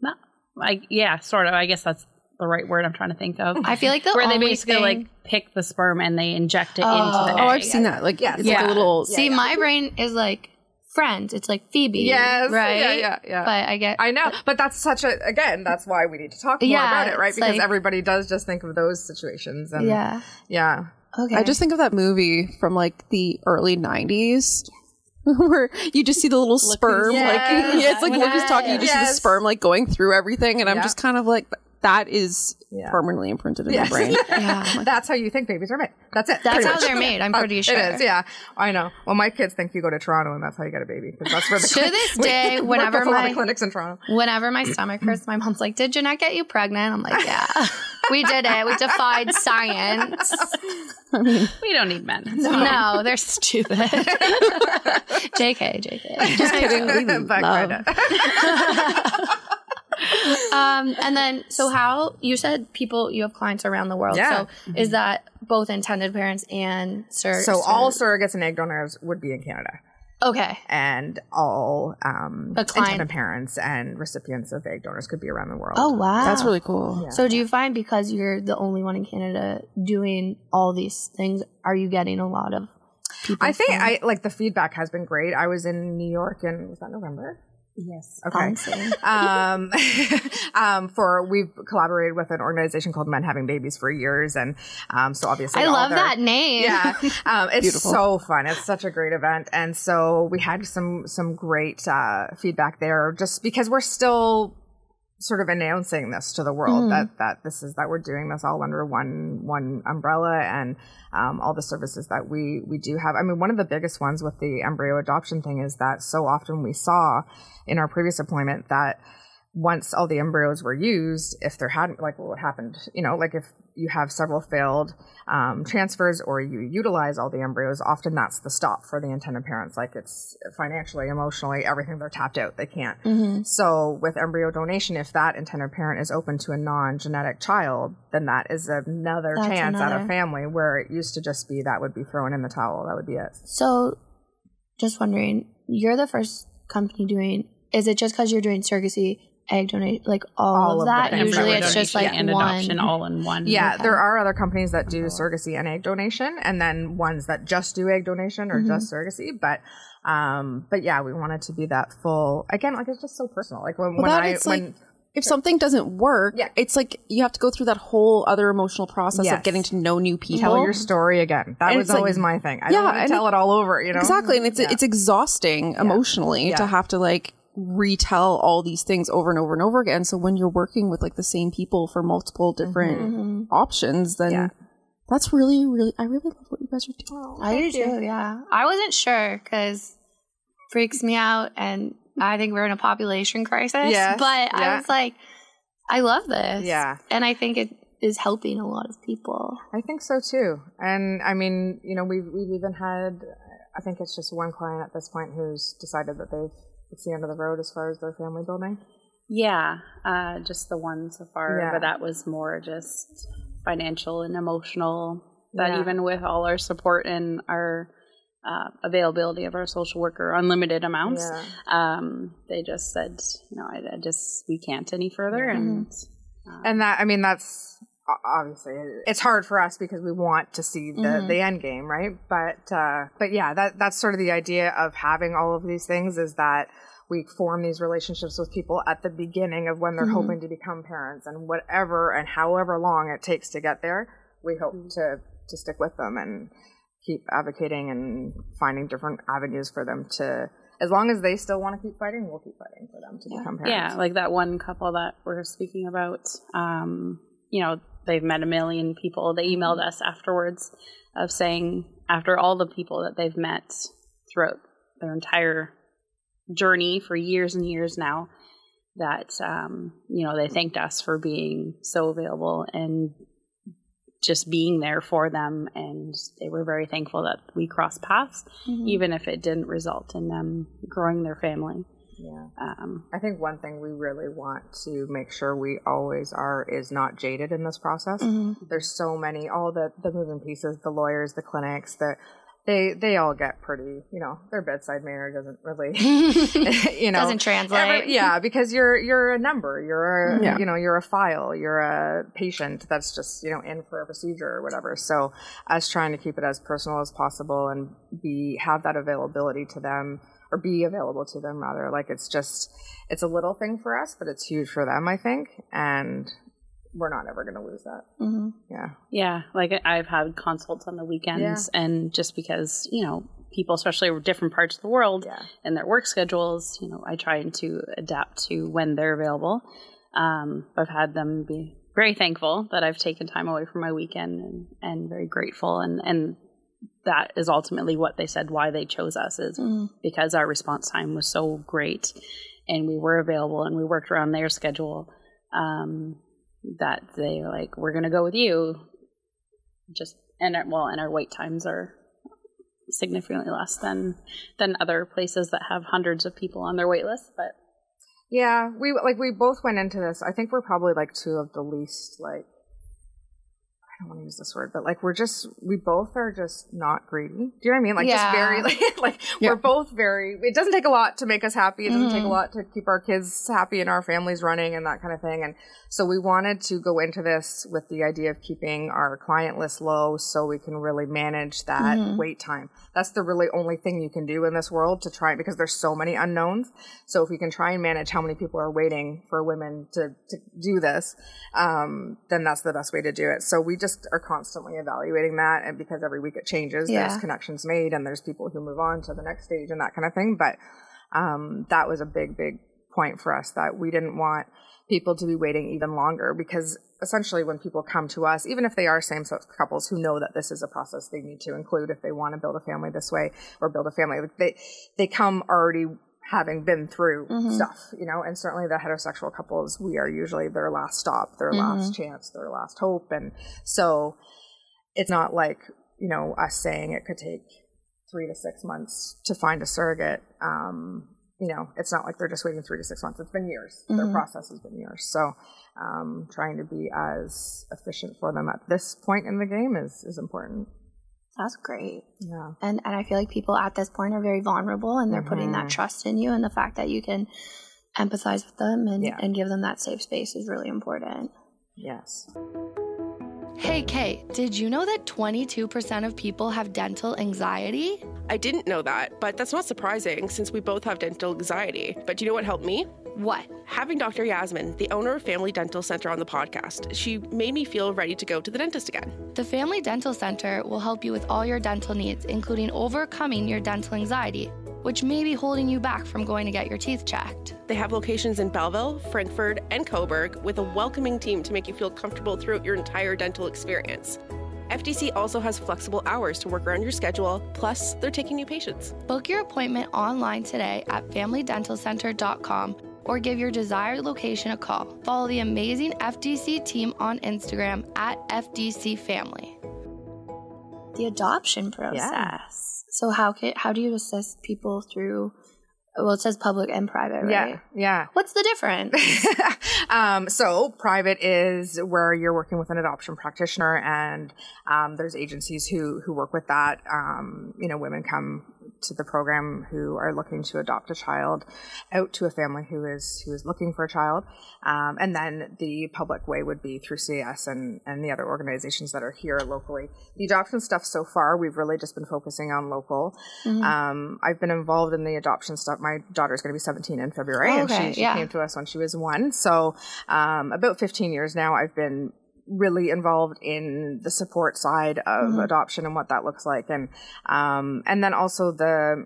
Not like yeah, sort of. I guess that's the right word I'm trying to think of. I feel like the where they basically thing... like pick the sperm and they inject it oh. into the egg. Oh, I've seen that. Like yeah, yeah. Like a little. See, yeah, my brain is like friends. It's like Phoebe. Yes. Right. Yeah, yeah, yeah. But I get. I know. But that's such a, again, that's why we need to talk more yeah, about it, right? Because like, everybody does just think of those situations. And yeah. Yeah. Okay. I just think of that movie from like the early 90s. [LAUGHS] Where you just see the little sperm, yes. like [LAUGHS] yeah, [LAUGHS] it's like yes. Look Who's Talking. You just yes. see the sperm like going through everything, and I'm just kind of like, that is yeah. permanently imprinted in yes. my brain. [LAUGHS] yeah. [LAUGHS] That's how you think babies are made. That's it. That's how much. they're made. I'm [LAUGHS] pretty sure. It is, yeah. I know. Well, my kids think you go to Toronto and that's how you get a baby. Because that's where the To this day, whenever my clinics in Toronto. Whenever my stomach hurts, my mom's like, Did Jeanette get you pregnant? I'm like, Yeah. we did it. We defied science. I mean, we don't need men. No, no they're stupid. JK, JK. Just kidding. We love. Um, and then, so how you said people you have clients around the world. Yeah. So mm-hmm. is that both intended parents and surrogates? So all surrogates and egg donors would be in Canada. Okay. And all um, intended parents and recipients of egg donors could be around the world. Oh wow, that's really cool. Yeah. So do you find because you're the only one in Canada doing all these things, are you getting a lot of people? I think from? I like the feedback has been great. I was in New York in was that November? Yes. Okay. [LAUGHS] um, [LAUGHS] um, for we've collaborated with an organization called Men Having Babies for years, and um, so obviously I love their, that name. Yeah, [LAUGHS] um, it's Beautiful. so fun. It's such a great event, and so we had some some great uh, feedback there. Just because we're still sort of announcing this to the world mm. that that this is that we're doing this all under one one umbrella and um, all the services that we we do have. I mean, one of the biggest ones with the embryo adoption thing is that so often we saw in our previous employment that once all the embryos were used, if there hadn't, like what happened, you know, like if you have several failed um, transfers or you utilize all the embryos, often that's the stop for the intended parents. Like it's financially, emotionally, everything, they're tapped out. They can't. Mm-hmm. So with embryo donation, if that intended parent is open to a non genetic child, then that is another that's chance another. at a family where it used to just be that would be thrown in the towel. That would be it. So just wondering, you're the first company doing, is it just because you're doing surrogacy? Egg donate like all, all of, of that. Usually it's just like and one. adoption all in one. Yeah, okay. there are other companies that do surrogacy and egg donation, and then ones that just do egg donation or mm-hmm. just surrogacy. But um, but yeah, we wanted to be that full. Again, like it's just so personal. Like when, when I when. Like, if something doesn't work, yeah. it's like you have to go through that whole other emotional process yes. of getting to know new people. Tell your story again. That and was always like, my thing. I yeah, tell it, it all over, you know. Exactly, and it's yeah. it's exhausting emotionally yeah. to have to like retell all these things over and over and over again. So when you're working with like the same people for multiple different mm-hmm. mm-hmm. options, then yeah. that's really, really, I really love what you guys are doing. Oh, I do too. Yeah. I wasn't sure because freaks me out. And I think we're in a population crisis. Yes, but yeah. I was like, I love this. Yeah. And I think it is helping a lot of people. I think so too. And I mean, you know, we've, we've even had, I think it's just one client at this point who's decided that they've it's the end of the road as far as their family building? Yeah, uh, just the one so far, yeah. but that was more just financial and emotional. That yeah. even with all our support and our uh, availability of our social worker, unlimited amounts, yeah. um, they just said, you know, I, I, just we can't any further, mm-hmm. and uh, and that I mean that's obviously it's hard for us because we want to see the, mm-hmm. the end game right but uh, but yeah that that's sort of the idea of having all of these things is that we form these relationships with people at the beginning of when they're mm-hmm. hoping to become parents and whatever and however long it takes to get there we hope mm-hmm. to to stick with them and keep advocating and finding different avenues for them to as long as they still want to keep fighting, we'll keep fighting for them to yeah. become parents. Yeah, like that one couple that we're speaking about. Um, you know, they've met a million people. They emailed us afterwards of saying, after all the people that they've met throughout their entire journey for years and years now, that, um, you know, they thanked us for being so available and just being there for them. And they were very thankful that we crossed paths, mm-hmm. even if it didn't result in them growing their family. Yeah. Um, I think one thing we really want to make sure we always are is not jaded in this process. Mm-hmm. There's so many, all the, the moving pieces, the lawyers, the clinics, the, they they all get pretty you know their bedside manner doesn't really [LAUGHS] [LAUGHS] you know doesn't translate ever, yeah because you're you're a number you're a yeah. you know you're a file you're a patient that's just you know in for a procedure or whatever so us trying to keep it as personal as possible and be have that availability to them or be available to them rather. Like it's just it's a little thing for us, but it's huge for them, I think, and we're not ever going to lose that. Mm-hmm. Yeah, yeah. Like I've had consults on the weekends, yeah. and just because you know people, especially different parts of the world, yeah. and their work schedules, you know, I try to adapt to when they're available. Um, I've had them be very thankful that I've taken time away from my weekend and, and very grateful. And, and that is ultimately what they said why they chose us is mm. because our response time was so great and we were available and we worked around their schedule um, that they were like, we're going to go with you. Just, and well, and our wait times are significantly less than than other places that have hundreds of people on their wait list but yeah, we like we both went into this. I think we're probably like two of the least like don't want to use this word, but like we're just we both are just not greedy. Do you know what I mean? Like yeah. just very [LAUGHS] like like yeah. we're both very. It doesn't take a lot to make us happy. It doesn't mm-hmm. take a mm-hmm. lot to keep our kids happy and our families running and that kind of thing. And so we wanted to go into this with the idea of keeping our client list low so we can really manage that mm-hmm. wait time. That's the really only thing you can do in this world to try because there's so many unknowns. So if we can try and manage how many people are waiting for women to, to do this, um, then that's the best way to do it. So we just are constantly evaluating that. And because every week it changes, yeah. there's connections made and there's people who move on to the next stage and that kind of thing. But um, that was a big, big point for us that we didn't want people to be waiting even longer because essentially when people come to us, even if they are same sex couples who know that this is a process they need to include if they want to build a family this way or build a family, they, they come already having been through mm-hmm. stuff, you know, and certainly the heterosexual couples, we are usually their last stop, their mm-hmm. last chance, their last hope. And so it's not like, you know, us saying it could take three to six months to find a surrogate. Um, you know, it's not like they're just waiting three to six months. It's been years. Mm-hmm. Their process has been years. So, um, trying to be as efficient for them at this point in the game is, is important. That's great. Yeah. And, and I feel like people at this point are very vulnerable and they're mm-hmm. putting that mm-hmm. trust in you. And the fact that you can empathize with them and, yeah. and give them that safe space is really important. Yes. Hey, Kate, did you know that 22% of people have dental anxiety? I didn't know that, but that's not surprising since we both have dental anxiety. But do you know what helped me? What? Having Dr. Yasmin, the owner of Family Dental Center, on the podcast. She made me feel ready to go to the dentist again. The Family Dental Center will help you with all your dental needs, including overcoming your dental anxiety which may be holding you back from going to get your teeth checked. They have locations in Belleville, Frankford, and Cobourg with a welcoming team to make you feel comfortable throughout your entire dental experience. FDC also has flexible hours to work around your schedule, plus, they're taking new patients. Book your appointment online today at FamilyDentalCenter.com or give your desired location a call. Follow the amazing FDC team on Instagram at FDC Family. The adoption process. Yeah. So how can how do you assess people through well, it says public and private, right? Yeah, yeah. What's the difference? [LAUGHS] um, so private is where you're working with an adoption practitioner, and um, there's agencies who who work with that. Um, you know, women come to the program who are looking to adopt a child out to a family who is who is looking for a child um, and then the public way would be through CAS and and the other organizations that are here locally the adoption stuff so far we've really just been focusing on local mm-hmm. um, I've been involved in the adoption stuff my daughter's going to be 17 in February oh, okay. and she, she yeah. came to us when she was one so um, about 15 years now I've been really involved in the support side of mm-hmm. adoption and what that looks like and um, and then also the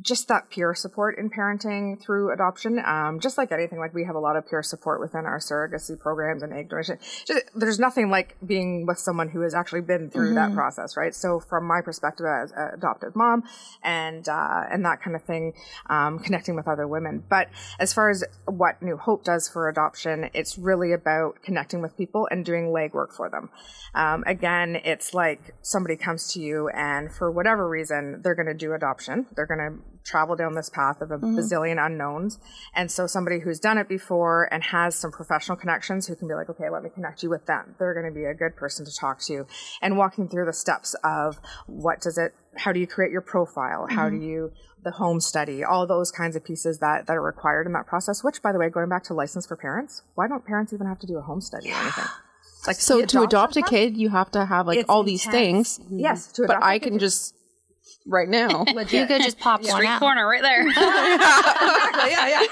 just that peer support in parenting through adoption. Um, just like anything, like we have a lot of peer support within our surrogacy programs and egg donation. Just, there's nothing like being with someone who has actually been through mm-hmm. that process, right? So from my perspective as an adoptive mom and, uh, and that kind of thing, um, connecting with other women. But as far as what New Hope does for adoption, it's really about connecting with people and doing legwork for them. Um, again, it's like somebody comes to you and for whatever reason, they're going to do adoption. They're going to travel down this path of a mm-hmm. bazillion unknowns. And so somebody who's done it before and has some professional connections who can be like, okay, let me connect you with them. They're going to be a good person to talk to and walking through the steps of what does it, how do you create your profile? Mm-hmm. How do mm-hmm. you, the home study, all those kinds of pieces that, that are required in that process, which by the way, going back to license for parents, why don't parents even have to do a home study yeah. or anything? Like so to adopt a kid, you have to have like all intense. these things. Yes, but I can just right now. [LAUGHS] you could just pop yeah. one Street out. corner right there. [LAUGHS] [LAUGHS] yeah, yeah.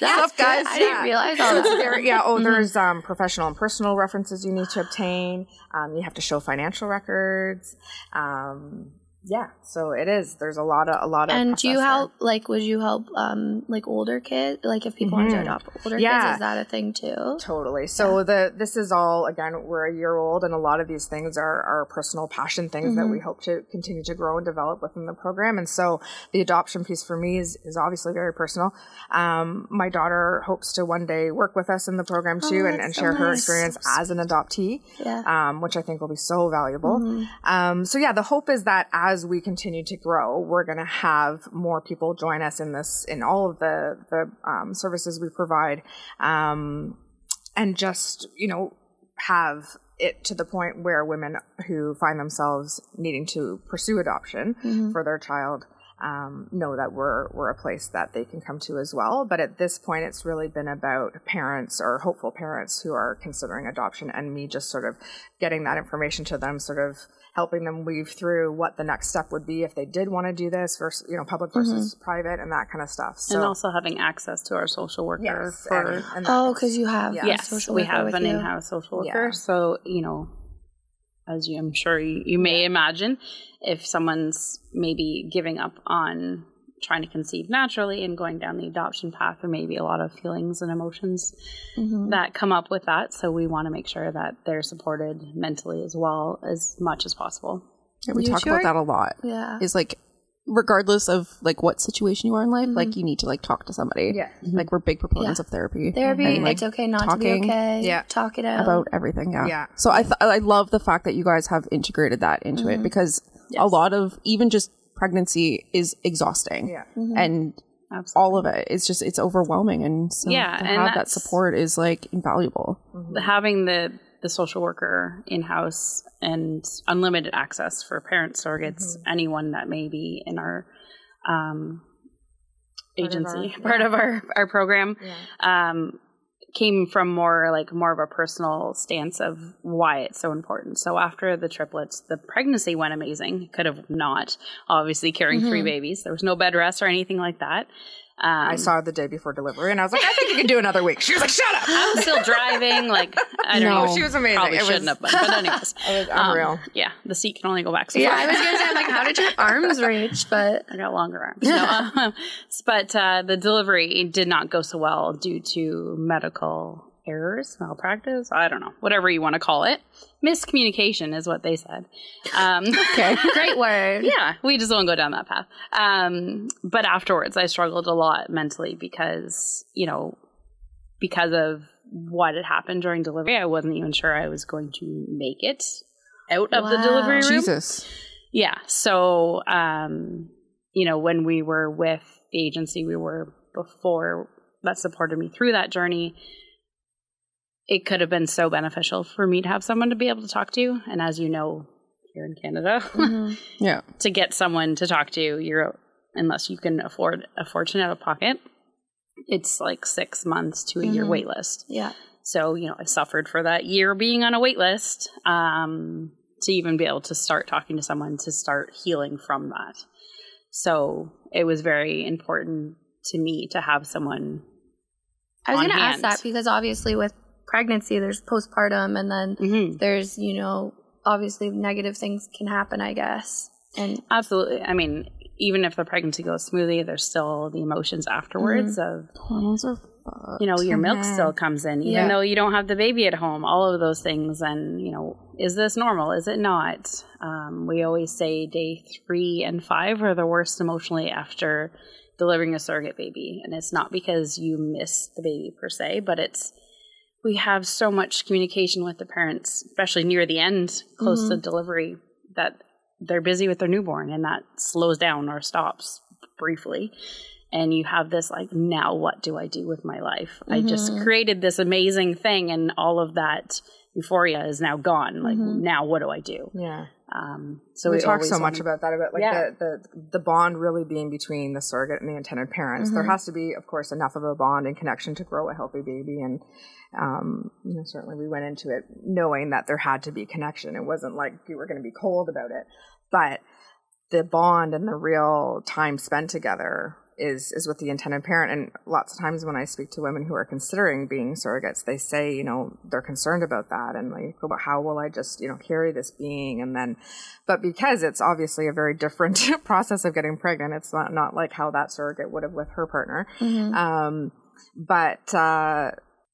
That's guys. I didn't realize all that. yeah. Oh, mm-hmm. there's um, professional and personal references you need to obtain. Um, you have to show financial records. Um, yeah so it is there's a lot of a lot of and do you help there. like would you help um like older kids like if people mm-hmm. want to adopt older yeah. kids is that a thing too totally so yeah. the this is all again we're a year old and a lot of these things are are personal passion things mm-hmm. that we mm-hmm. hope to continue to grow and develop within the program and so the adoption piece for me is is obviously very personal um my daughter hopes to one day work with us in the program too oh, and, and so share nice. her experience as an adoptee yeah. um which i think will be so valuable mm-hmm. um so yeah the hope is that as as we continue to grow, we're going to have more people join us in this, in all of the, the um, services we provide. Um, and just, you know, have it to the point where women who find themselves needing to pursue adoption mm-hmm. for their child um, know that we're we're a place that they can come to as well. But at this point, it's really been about parents or hopeful parents who are considering adoption, and me just sort of getting that information to them, sort of helping them weave through what the next step would be if they did want to do this versus you know public versus mm-hmm. private and that kind of stuff. So, and also having access to our social worker yes, for and, and oh, because you have yeah, yes, we have an you. in-house social worker. Yeah. So you know, as you, I'm sure you, you may imagine, if someone's maybe giving up on trying to conceive naturally and going down the adoption path, there may be a lot of feelings and emotions mm-hmm. that come up with that. So we want to make sure that they're supported mentally as well as much as possible. Yeah, we you talk sure? about that a lot. Yeah. Is like regardless of like what situation you are in life, mm-hmm. like you need to like talk to somebody. Yeah. Mm-hmm. Like we're big proponents yeah. of therapy. Therapy, and, like, it's okay not talking, to be okay. Yeah. Talk it out. About everything. Yeah. Yeah. So I th- I love the fact that you guys have integrated that into it mm-hmm. because yes. a lot of even just pregnancy is exhausting. Yeah. Mm-hmm. And Absolutely. all of it it's just it's overwhelming and so yeah, to have that support is like invaluable mm-hmm. having the the social worker in house and unlimited access for parent surrogates mm-hmm. anyone that may be in our um, agency part of our, [LAUGHS] part yeah. of our, our program yeah. um, came from more like more of a personal stance of why it's so important. So after the triplets, the pregnancy went amazing. Could have not, obviously carrying mm-hmm. three babies. There was no bed rest or anything like that. Um, I saw her the day before delivery, and I was like, I think you can do another week. She was like, Shut up! I'm still driving. Like, I don't no, know. She was amazing. Probably it shouldn't was, have been, but anyways, [LAUGHS] it was unreal. Um, yeah, the seat can only go back so yeah. I was gonna say, I'm like, how did your arms reach? But [LAUGHS] I got longer arms. No, [LAUGHS] but uh, the delivery did not go so well due to medical errors, malpractice, I don't know, whatever you want to call it. Miscommunication is what they said. Um, [LAUGHS] okay, great word. Yeah, we just won't go down that path. Um, but afterwards, I struggled a lot mentally because, you know, because of what had happened during delivery, I wasn't even sure I was going to make it out of wow. the delivery room. Jesus. Yeah. So, um, you know, when we were with the agency, we were before that supported me through that journey it could have been so beneficial for me to have someone to be able to talk to. And as you know, here in Canada, mm-hmm. [LAUGHS] yeah, to get someone to talk to, you're unless you can afford a fortune out of pocket, it's like six months to a mm-hmm. year wait list. Yeah. So you know, I suffered for that year being on a wait list um, to even be able to start talking to someone to start healing from that. So it was very important to me to have someone. I was going to ask that because obviously with pregnancy, there's postpartum, and then mm-hmm. there's, you know, obviously negative things can happen, I guess. And absolutely. I mean, even if the pregnancy goes smoothly, there's still the emotions afterwards mm-hmm. of hormones you know, your milk mm-hmm. still comes in, even yeah. though you don't have the baby at home, all of those things. And, you know, is this normal? Is it not? Um, we always say day three and five are the worst emotionally after delivering a surrogate baby. And it's not because you miss the baby per se, but it's we have so much communication with the parents, especially near the end, close mm-hmm. to delivery, that they're busy with their newborn and that slows down or stops briefly. And you have this like, now what do I do with my life? Mm-hmm. I just mm-hmm. created this amazing thing and all of that euphoria is now gone. Like, mm-hmm. now what do I do? Yeah. Um, so we, we talk so much about that about like yeah. the, the the bond really being between the surrogate and the intended parents. Mm-hmm. There has to be, of course, enough of a bond and connection to grow a healthy baby, and um, you know, certainly we went into it knowing that there had to be connection. It wasn't like you were going to be cold about it, but the bond and the real time spent together is is with the intended parent. And lots of times when I speak to women who are considering being surrogates, they say, you know, they're concerned about that and like about how will I just, you know, carry this being and then but because it's obviously a very different [LAUGHS] process of getting pregnant, it's not not like how that surrogate would have with her partner. Mm-hmm. Um, but uh,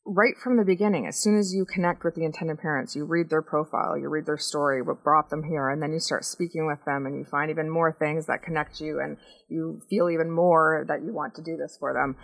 right from the beginning, as soon as you connect with the intended parents, you read their profile, you read their story, what brought them here, and then you start speaking with them and you find even more things that connect you and you feel even more that you want to do this for them.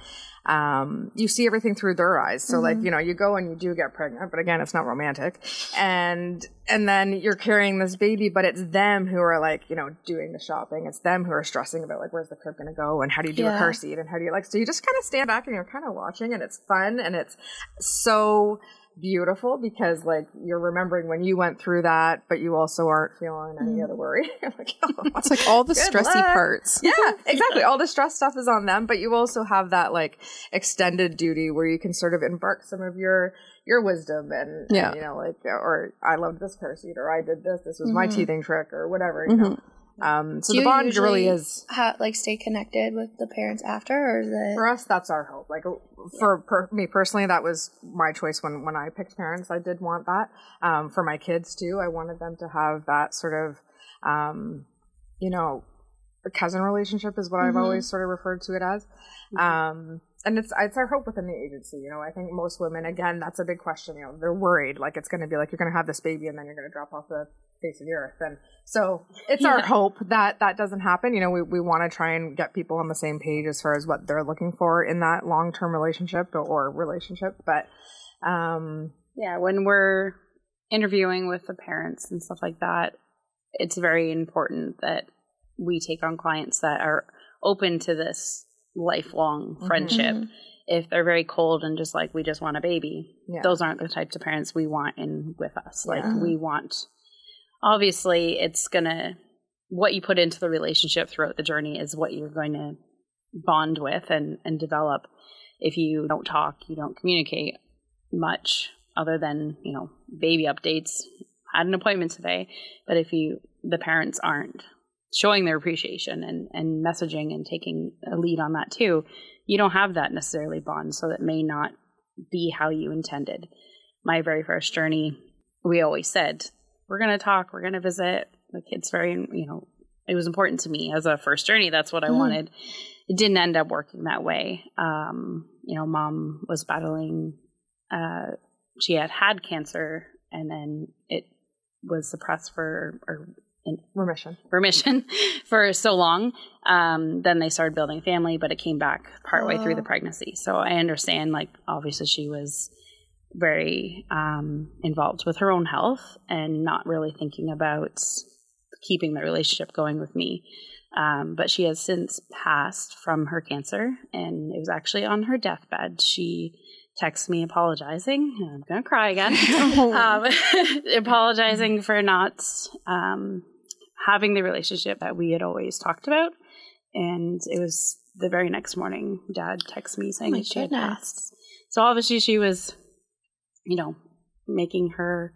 Um, you see everything through their eyes. So mm-hmm. like, you know, you go and you do get pregnant, but again, it's not romantic. And, and then you're carrying this baby, but it's them who are like, you know, doing the shopping. It's them who are stressing about like, where's the crib going to go? And how do you do yeah. a car seat? And how do you like, so you just kind of stand back and you're kind of watching and it's fun and it's so, beautiful because like you're remembering when you went through that, but you also aren't feeling any mm. other worry. [LAUGHS] like, [LAUGHS] oh, it's like all the stressy luck. parts. Yeah, [LAUGHS] exactly. all the stress stuff is on them, but you also have that like extended duty where you can sort of embark some of your your wisdom and, yeah. And, you know like or I loved this car seat or I did this. This was mm-hmm. my teething trick or whatever. You mm-hmm. know. Um, so Do the bond really is ha- like stay connected with the parents after, or is it for us? That's our hope. Like for per- me personally, that was my choice when when I picked parents. I did want that um, for my kids too. I wanted them to have that sort of, um, you know, a cousin relationship is what mm-hmm. I've always sort of referred to it as. Mm-hmm. Um, and it's it's our hope within the agency. You know, I think most women, again, that's a big question. You know, they're worried like it's going to be like you're going to have this baby and then you're going to drop off the face of the earth. And so it's yeah. our hope that that doesn't happen. You know, we we want to try and get people on the same page as far as what they're looking for in that long term relationship or, or relationship. But um, yeah, when we're interviewing with the parents and stuff like that, it's very important that we take on clients that are open to this lifelong mm-hmm. friendship. Mm-hmm. If they're very cold and just like we just want a baby, yeah. those aren't the types of parents we want in with us. Like yeah. we want obviously it's gonna what you put into the relationship throughout the journey is what you're going to bond with and, and develop. If you don't talk, you don't communicate much other than, you know, baby updates. Had an appointment today. But if you the parents aren't showing their appreciation and, and messaging and taking a lead on that too, you don't have that necessarily bond, so that may not be how you intended. My very first journey, we always said, we're going to talk, we're going to visit. The kid's very, you know, it was important to me as a first journey. That's what I mm. wanted. It didn't end up working that way. Um, you know, mom was battling, uh, she had had cancer and then it was suppressed for, or in remission remission [LAUGHS] for so long um, then they started building family but it came back partway oh. through the oh. pregnancy so i understand like obviously she was very um, involved with her own health and not really thinking about keeping the relationship going with me um, but she has since passed from her cancer and it was actually on her deathbed she texts me apologizing. I'm gonna cry again. [LAUGHS] um, [LAUGHS] apologizing for not um, having the relationship that we had always talked about. And it was the very next morning, dad texted me saying oh she goodness. had passed. So obviously she was, you know, making her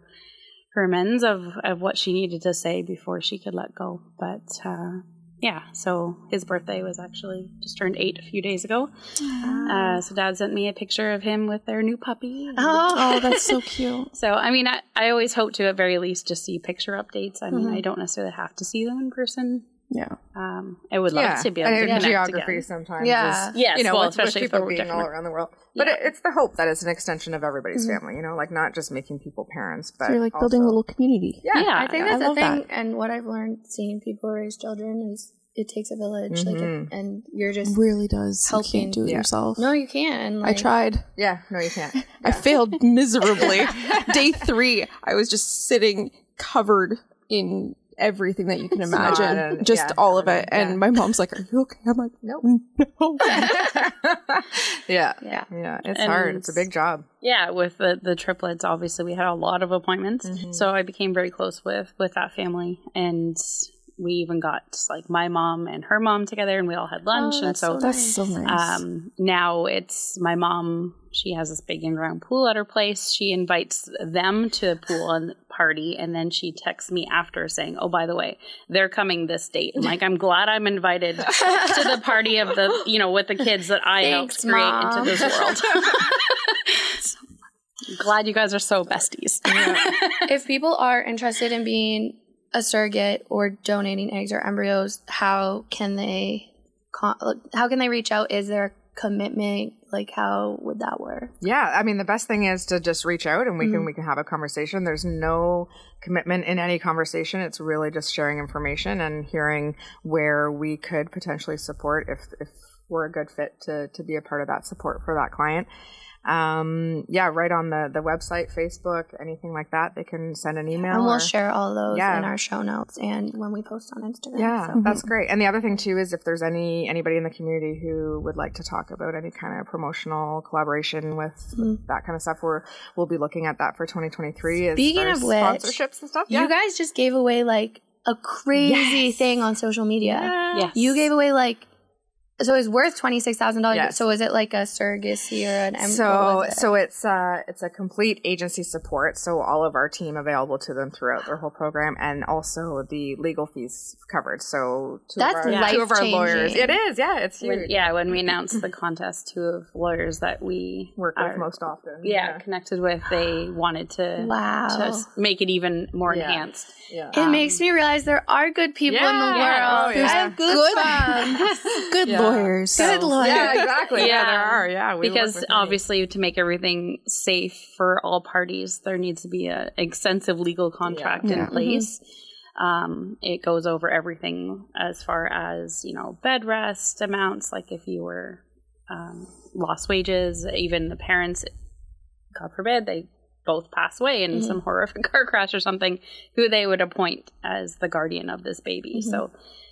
her amends of, of what she needed to say before she could let go. But uh, yeah, so his birthday was actually just turned eight a few days ago. Uh, so dad sent me a picture of him with their new puppy. Oh, oh that's so cute. So, I mean, I, I always hope to at very least just see picture updates. I mean, mm-hmm. I don't necessarily have to see them in person. Yeah. Um, I would love yeah. to be able to connect geography again. sometimes. Yeah. Is, yes. You know, well, with, especially with people being all around the world. But yeah. it, it's the hope that it's an extension of everybody's mm-hmm. family. You know, like not just making people parents, but so you're like also, building a little community. Yeah. yeah I think that's I the thing. That. And what I've learned seeing people raise children is it takes a village mm-hmm. like and you're just it really does helping you can't do it yeah. yourself no you can't like, i tried yeah no you can't yeah. [LAUGHS] i failed miserably [LAUGHS] day three i was just sitting covered in everything that you can imagine and, just yeah, all of it. and my mom's like are you okay? I'm like nope. No. [LAUGHS] Yeah. Yeah. Yeah it's and hard. It's a big job. Yeah with the the triplets obviously we had a lot of appointments. Mm-hmm. so i became very close with with that family and we even got like my mom and her mom together and we all had lunch oh, and so, so that's so nice. um, now it's my mom she has this big in-ground pool at her place. She invites them to the pool and party and then she texts me after saying oh by the way they're coming this date. And like i'm glad i'm invited [LAUGHS] to the party of the you know with the kids that i Thanks, helped create mom. into this world. [LAUGHS] [LAUGHS] Glad you guys are so besties. Yeah. if people are interested in being a surrogate or donating eggs or embryos, how can they how can they reach out? Is there a commitment? Like how would that work? Yeah, I mean the best thing is to just reach out and we mm-hmm. can we can have a conversation. There's no commitment in any conversation. It's really just sharing information and hearing where we could potentially support if if we're a good fit to to be a part of that support for that client um, yeah, right on the, the website, Facebook, anything like that, they can send an email. And we'll or, share all those yeah. in our show notes and when we post on Instagram. Yeah, so. that's great. And the other thing too is if there's any anybody in the community who would like to talk about any kind of promotional collaboration with, mm-hmm. with that kind of stuff, we're we'll be looking at that for 2023. Speaking of which, sponsorships and stuff. Yeah. You guys just gave away like a crazy yes. thing on social media. Yes. You gave away like so it's worth twenty six thousand yes. dollars. So is it like a surrogacy or an? M- so it? so it's uh it's a complete agency support. So all of our team available to them throughout their whole program, and also the legal fees covered. So two that's of our, two of our lawyers. It is, yeah, it's huge. When, yeah, when we announced the [LAUGHS] contest, two of lawyers that we work with most often, yeah, yeah, connected with, they wanted to wow to make it even more yeah. enhanced. Yeah. It um, makes me realize there are good people yeah, in the world. Oh, yeah. I have good, good, [LAUGHS] good lawyers. So. Good lawyers. Yeah, exactly. yeah. yeah, there are. Yeah, because obviously to make everything safe for all parties, there needs to be an extensive legal contract in mm-hmm. place. Mm-hmm. Um, it goes over everything as far as you know bed rest amounts, like if you were um, lost wages, even the parents. God forbid they both pass away in mm-hmm. some horrific [LAUGHS] car crash or something, who they would appoint as the guardian of this baby. Mm-hmm. So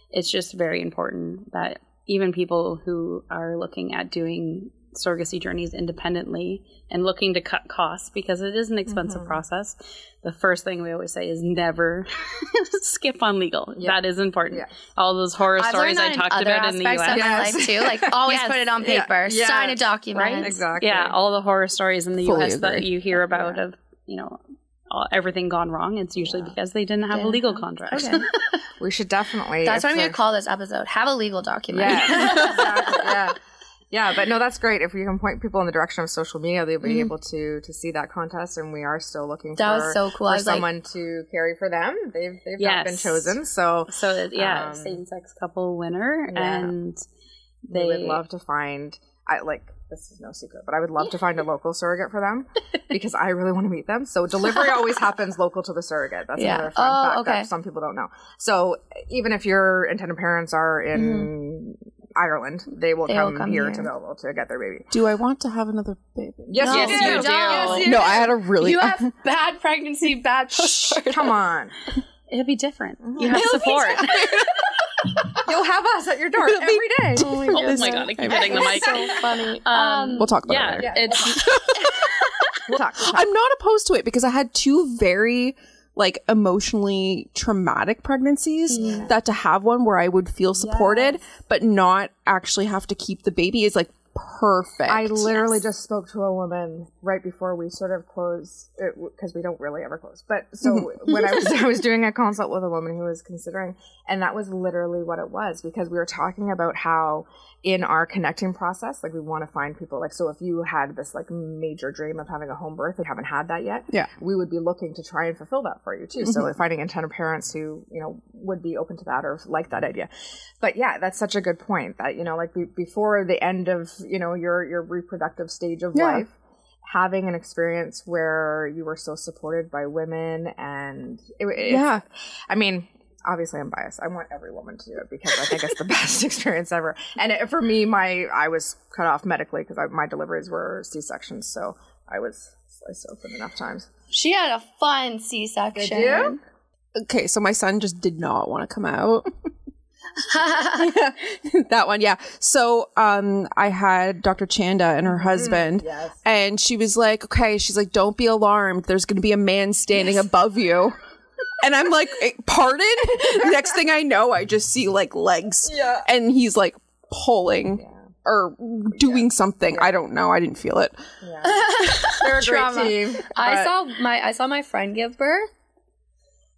it's just very important that even people who are looking at doing surrogacy journeys independently and looking to cut costs because it is an expensive mm-hmm. process. The first thing we always say is never [LAUGHS] skip on legal. That is important. Yeah. All those horror I've stories I talked about in the US. Of yes. my life too. Like [LAUGHS] always yes. put it on paper, yeah. sign a document. Right? Exactly. Yeah, all the horror stories in the Fully US agree. that you hear about of, you know, everything gone wrong, it's usually yeah. because they didn't have yeah. a legal contract. Okay. [LAUGHS] we should definitely. That's what I'm going to call this episode. Have a legal document. Yeah. [LAUGHS] exactly. Yeah. Yeah, but no, that's great. If we can point people in the direction of social media, they'll be mm-hmm. able to to see that contest. And we are still looking that for, was so cool. for someone like, to carry for them. They've they've yes. not been chosen, so so yeah, um, same sex couple winner, yeah. and they we would love to find. I like this is no secret, but I would love to find a local surrogate for them [LAUGHS] because I really want to meet them. So delivery always happens [LAUGHS] local to the surrogate. That's yeah. another fun oh, fact okay. that some people don't know. So even if your intended parents are in mm-hmm. Ireland, they will, they come, will come, here, here, to Belleville to get their baby. Do I want to have another baby? Yes, no, you, do. you do. Yes, you no, I had a really. You have [LAUGHS] bad pregnancy, bad postpartum. Come on. It'll be different. Mm-hmm. You have It'll support. You'll have us at your door [LAUGHS] every day. Oh my, oh my god! I keep hitting the mic. so funny. Um, um, we'll talk about yeah, it. Yeah, it's. [LAUGHS] we'll talk, we'll talk. I'm not opposed to it because I had two very like emotionally traumatic pregnancies yeah. that to have one where I would feel supported yes. but not actually have to keep the baby is like perfect. I literally yes. just spoke to a woman right before we sort of close because we don't really ever close. But so [LAUGHS] when I was I was doing a consult with a woman who was considering, and that was literally what it was because we were talking about how in our connecting process, like we want to find people like so if you had this like major dream of having a home birth, and haven't had that yet, yeah, we would be looking to try and fulfill that for you too. Mm-hmm. So finding intended parents who you know would be open to that or like that idea. But yeah, that's such a good point that you know like be- before the end of you know your your reproductive stage of yeah. life having an experience where you were so supported by women and it, yeah i mean obviously I'm biased. I want every woman to do it because I think it's the [LAUGHS] best experience ever. And it, for me, my I was cut off medically because my deliveries were C sections, so I was sliced open enough times. She had a fun C section. Did you? Okay, so my son just did not want to come out. [LAUGHS] [LAUGHS] that one, yeah. So, um, I had Dr. Chanda and her mm-hmm. husband, mm, yes. and she was like, "Okay," she's like, "Don't be alarmed. There's going to be a man standing yes. above you." and I'm like, eh, pardon? [LAUGHS] Next thing I know, I just see like legs. Yeah. And he's like pulling. Yeah. Or doing yeah. something. I don't know. I didn't feel it. Yeah. [LAUGHS] They're a Trauma. great team. I saw my I saw my friend give birth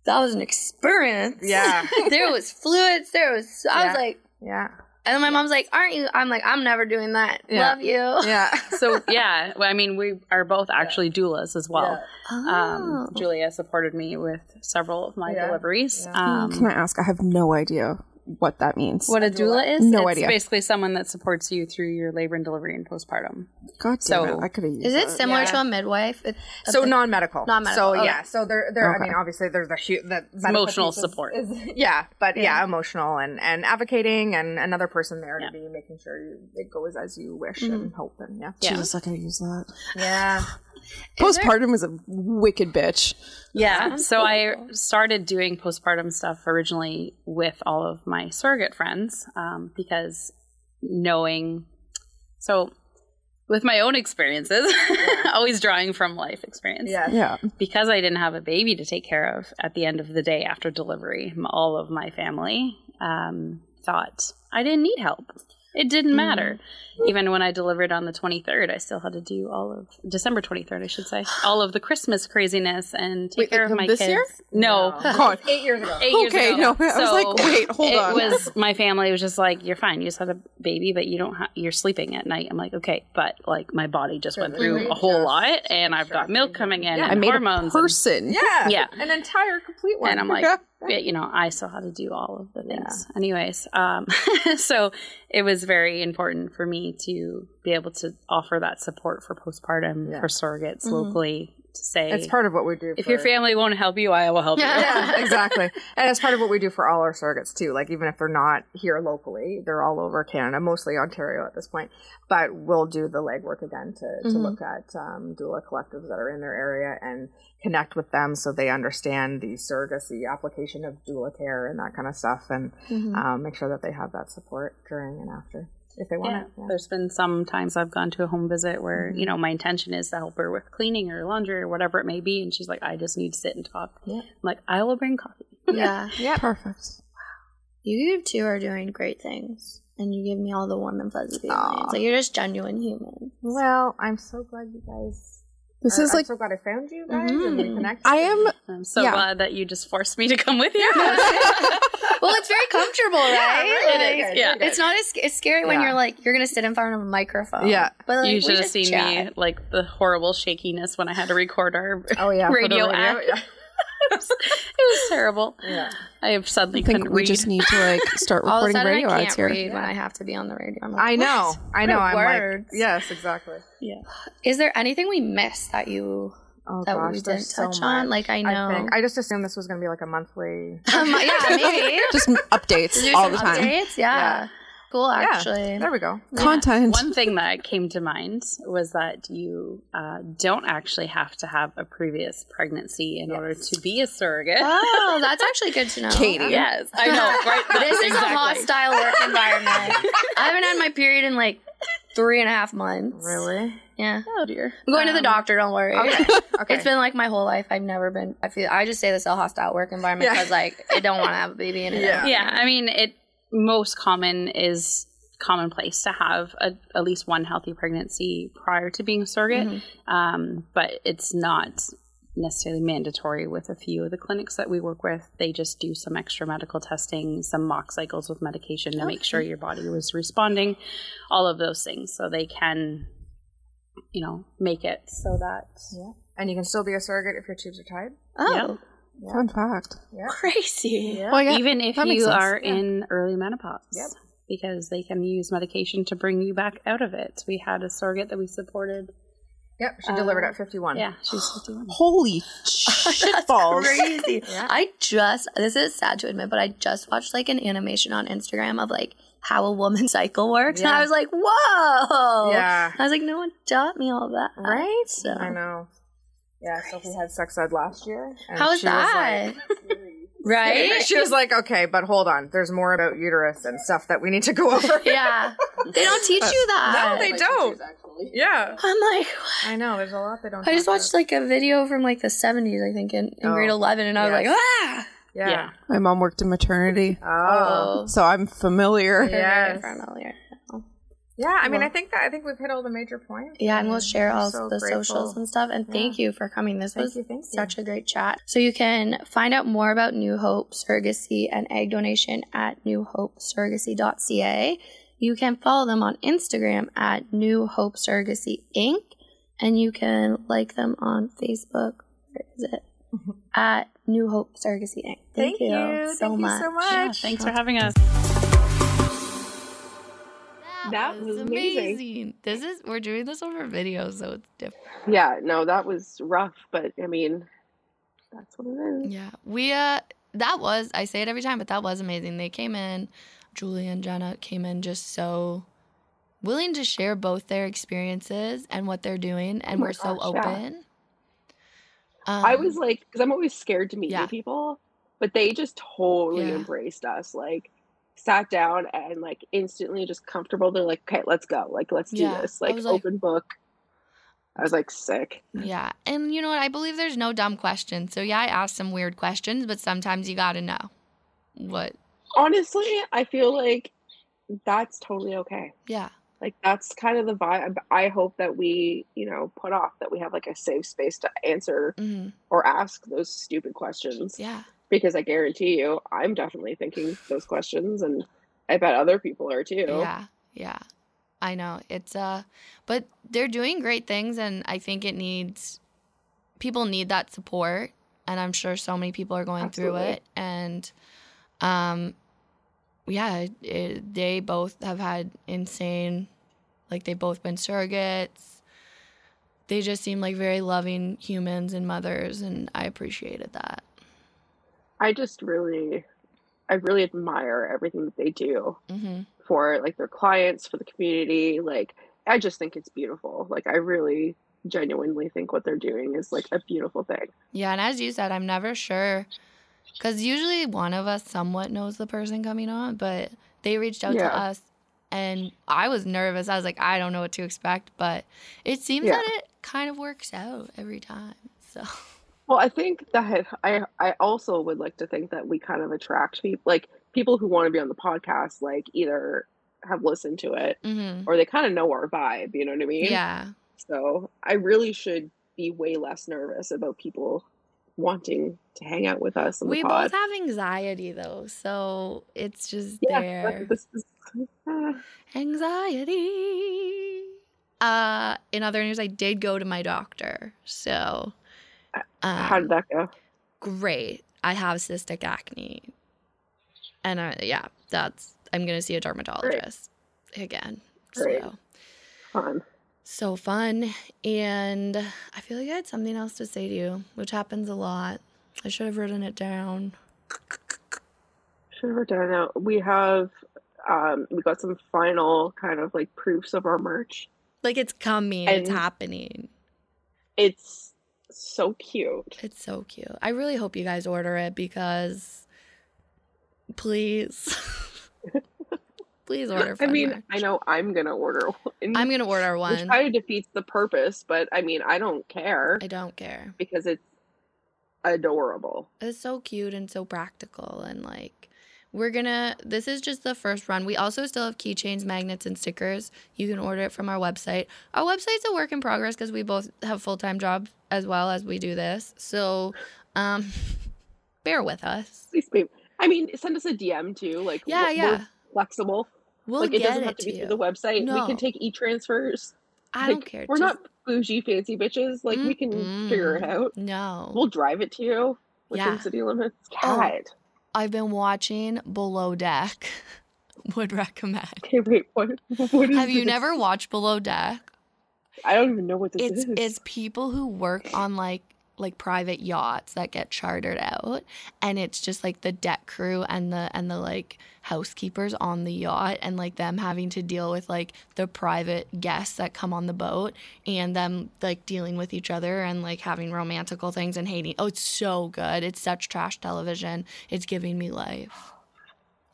that was an experience. Yeah. [LAUGHS] there was fluids. There was. I yeah. was like, yeah. And then my mom's like, "Aren't you?" I'm like, "I'm never doing that. Yeah. Love you." Yeah. [LAUGHS] so yeah, I mean, we are both actually doulas as well. Yeah. Um, oh. Um, Julia supported me with several of my yeah. deliveries. Um, Can I ask? I have no idea what that means. What a doula is? No it's idea. Basically, someone that supports you through your labor and delivery and postpartum. God so, it, I could have used. Is it similar yeah. to a midwife? so non-medical. Non-medical. So okay. yeah. So there, there. Okay. I mean, obviously, there's the the emotional support. Is, [LAUGHS] yeah, but yeah. yeah. emotional and and advocating and another person there yeah. to be making sure you, it goes as you wish mm-hmm. and hope and yeah. Yeah. Jesus, I could use that. Yeah. [SIGHS] [SIGHS] Postpartum is, there- is a wicked bitch. Yeah. So I started doing postpartum stuff originally with all of my surrogate friends um, because knowing, so with my own experiences, yeah. [LAUGHS] always drawing from life experience. Yeah. Yeah. Because I didn't have a baby to take care of at the end of the day after delivery, all of my family um, thought I didn't need help. It didn't mm-hmm. matter. Mm. Even when I delivered on the 23rd, I still had to do all of December 23rd, I should say, [GASPS] all of the Christmas craziness and take wait, care of my this kids. Year? No, no. [LAUGHS] God, eight years ago. Eight years okay, ago. no, I was like, wait, hold it on. It was my family was just like, you're fine. You just had a baby, but you don't. Ha- you're sleeping at night. I'm like, okay, but like my body just went through a whole lot, and I've got milk coming in, yeah, and I made hormones. A person, and, yeah, yeah, an entire complete one. And I'm like, you know, I still had to do all of the things. Yeah. Anyways, um, [LAUGHS] so it was very important for me to be able to offer that support for postpartum yeah. for surrogates mm-hmm. locally to say it's part of what we do. If your family won't help you, I will help [LAUGHS] you. yeah, [LAUGHS] exactly. And it's part of what we do for all our surrogates too. Like even if they're not here locally, they're all over Canada, mostly Ontario at this point. But we'll do the legwork again to, to mm-hmm. look at um, doula collectives that are in their area and connect with them so they understand the surrogacy application of doula care and that kind of stuff, and mm-hmm. um, make sure that they have that support during and after if they want yeah. it. Yeah. There's been some times I've gone to a home visit where, mm-hmm. you know, my intention is to help her with cleaning or laundry or whatever it may be. And she's like, I just need to sit and talk. Yeah. I'm like, I will bring coffee. Yeah. yeah. Perfect. You two are doing great things. And you give me all the warm and fuzzy feelings. Like you're just genuine human. Well, I'm so glad you guys this is I'm like so glad I found you guys mm-hmm. and we connected. I am. I'm so yeah. glad that you just forced me to come with you. [LAUGHS] well, it's very comfortable, right? Yeah, it is. Yeah, it's not as it's scary yeah. when you're like you're gonna sit in front of a microphone. Yeah, but like, you should have seen chat. me like the horrible shakiness when I had to record our oh yeah [LAUGHS] radio, radio app. Yeah. [LAUGHS] it, was, it was terrible. Yeah. I have suddenly I think we read. just need to like [LAUGHS] start recording radio I ads here. Read when I have to be on the radio. Like, I know. I know. I'm words? like yes, exactly. Yeah. Is there anything we missed that you Oh, that gosh, we didn't touch so on. Like I know, I, I, just assumed this was going to be like a monthly. [LAUGHS] um, yeah, maybe just updates all the time. Updates, yeah. Yeah. Cool, actually. Yeah, there we go. Content. One thing that came to mind was that you uh, don't actually have to have a previous pregnancy in yes. order to be a surrogate. Oh, that's actually good to know. Katie. [LAUGHS] Yes, I know. [LAUGHS] Right? this is a hostile work [LAUGHS] environment. I haven't had my period in like three and a half months. Really? Yeah. Oh dear. I'm going um, to the um, doctor. Don't worry. Okay. okay. It's been like my whole life. I've never been. I feel. I just say this a hostile work environment because yeah. like I don't want to have a baby in it. Yeah. Yeah. I mean, it most common is commonplace to have a, at least one healthy pregnancy prior to being a surrogate, mm-hmm. um, but it's not necessarily mandatory with a few of the clinics that we work with. They just do some extra medical testing, some mock cycles with medication to okay. make sure your body was responding, all of those things, so they can you know, make it so that. Yeah. And you can still be a surrogate if your tubes are tied. Oh. Yeah. Fun fact. Yeah. Crazy. Yeah. Well, yeah, Even if you are yeah. in early menopause. Yep. Because they can use medication to bring you back out of it. We had a surrogate that we supported. Yep, she uh, delivered at 51. Yeah, she's 51. Holy [LAUGHS] shit balls. crazy. [LAUGHS] yeah. I just, this is sad to admit, but I just watched like an animation on Instagram of like how a woman's [LAUGHS] cycle works. Yeah. And I was like, whoa. Yeah. I was like, no one taught me all that. Right? So. I know. Yeah, Sophie had sex ed last year. How was that? Was like, [LAUGHS] right? She was like, okay, but hold on. There's more about uterus and stuff that we need to go [LAUGHS] over. yeah. They don't teach you that. No, they don't. Yeah. I'm like, I know. There's a lot they don't. I just watched about. like a video from like the 70s, I think, in, in oh. grade 11, and I was like, ah. Yeah. yeah. My mom worked in maternity. Oh. So I'm familiar. Yeah. Familiar. Yeah, I mean, well, I think that I think we've hit all the major points. Yeah, and we'll share all so the grateful. socials and stuff. And yeah. thank you for coming. This thank was you, such you. a great chat. So you can find out more about New Hope Surrogacy and egg donation at newhopesurrogacy.ca. You can follow them on Instagram at New Hope Surrogacy Inc. And you can like them on Facebook. Where is it? [LAUGHS] at New Hope Surrogacy Inc. Thank, thank you, you, so thank much. You so much. Yeah, thanks for having us that was, was amazing. amazing. This is we're doing this over video, so it's different. Yeah, no, that was rough, but I mean, that's what it is. Yeah, we uh, that was I say it every time, but that was amazing. They came in, Julie and Jenna came in just so willing to share both their experiences and what they're doing, and oh we're gosh, so open. Yeah. Um, I was like, because I'm always scared to meet yeah. new people, but they just totally yeah. embraced us. Like sat down and like instantly just comfortable. They're like, okay, let's go. Like, let's do yeah, this. Like, open like, book. I was like sick. Yeah. And you know what? I believe there's no dumb questions. So yeah, I asked some weird questions, but sometimes you got to know what. Honestly, I feel like that's totally okay. Yeah. Like that's kind of the vibe I hope that we, you know, put off that we have like a safe space to answer mm-hmm. or ask those stupid questions. Yeah because I guarantee you, I'm definitely thinking those questions, and I bet other people are too. Yeah, yeah, I know it's uh, but they're doing great things, and I think it needs people need that support, and I'm sure so many people are going Absolutely. through it, and um, yeah, it, they both have had insane, like they've both been surrogates. They just seem like very loving humans and mothers, and I appreciated that. I just really, I really admire everything that they do mm-hmm. for like their clients, for the community. Like, I just think it's beautiful. Like, I really genuinely think what they're doing is like a beautiful thing. Yeah, and as you said, I'm never sure because usually one of us somewhat knows the person coming on, but they reached out yeah. to us and I was nervous. I was like, I don't know what to expect, but it seems yeah. that it kind of works out every time. So [LAUGHS] well, I think that I I also would like to think that we kind of attract people like people who want to be on the podcast like either have listened to it mm-hmm. or they kind of know our vibe, you know what I mean? Yeah. So, I really should be way less nervous about people wanting to hang out with us. we both have anxiety though, so it's just yeah, there. Is, uh, anxiety. Uh, in other news, I did go to my doctor, so um, How did that go? Great. I have cystic acne. And I, yeah, that's, I'm going to see a dermatologist great. again. Great. So fun. So fun. And I feel like I had something else to say to you, which happens a lot. I should have written it down. Should have written it down. We have, um, we got some final kind of like proofs of our merch. Like it's coming, and it's happening. It's so cute. It's so cute. I really hope you guys order it because please. [LAUGHS] please order I mean, merch. I know I'm gonna order one. I'm gonna order one. Which kind of defeats the purpose, but I mean I don't care. I don't care. Because it's adorable. It's so cute and so practical and like we're gonna, this is just the first run. We also still have keychains, magnets, and stickers. You can order it from our website. Our website's a work in progress because we both have full time jobs as well as we do this. So, um, [LAUGHS] bear with us. Please, babe. I mean, send us a DM too. Like, yeah, yeah. flexible. We'll like, it doesn't have to, be through the website. No. We can take e transfers. I like, don't care. We're just... not bougie fancy bitches. Like, mm we can figure it out. No. We'll drive it to you within yeah. city limits. God. Oh. I've been watching Below Deck. [LAUGHS] Would recommend. Okay, wait. What? what Have you never watched Below Deck? I don't even know what this it's, is. It's people who work on like like private yachts that get chartered out and it's just like the deck crew and the and the like housekeepers on the yacht and like them having to deal with like the private guests that come on the boat and them like dealing with each other and like having romantical things and hating. Oh it's so good. It's such trash television. It's giving me life.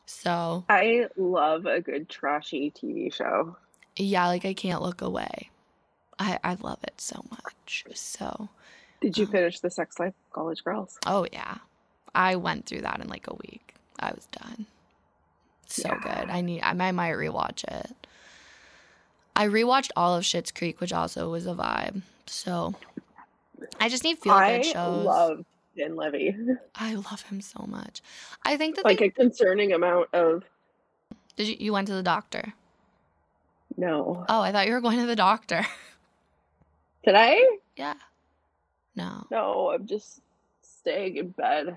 So i love a good trashy tv show. Yeah like i can't look away I, I love it so much. So Did you um, finish the sex life college girls? Oh yeah. I went through that in like a week. I was done. So yeah. good. I need I might rewatch it. I rewatched all of Schitt's Creek, which also was a vibe. So I just need feel good shows. I love Levy. [LAUGHS] I love him so much. I think that like they, a concerning amount of. Did you you went to the doctor? No. Oh, I thought you were going to the doctor. [LAUGHS] I? Yeah. No. No, I'm just staying in bed.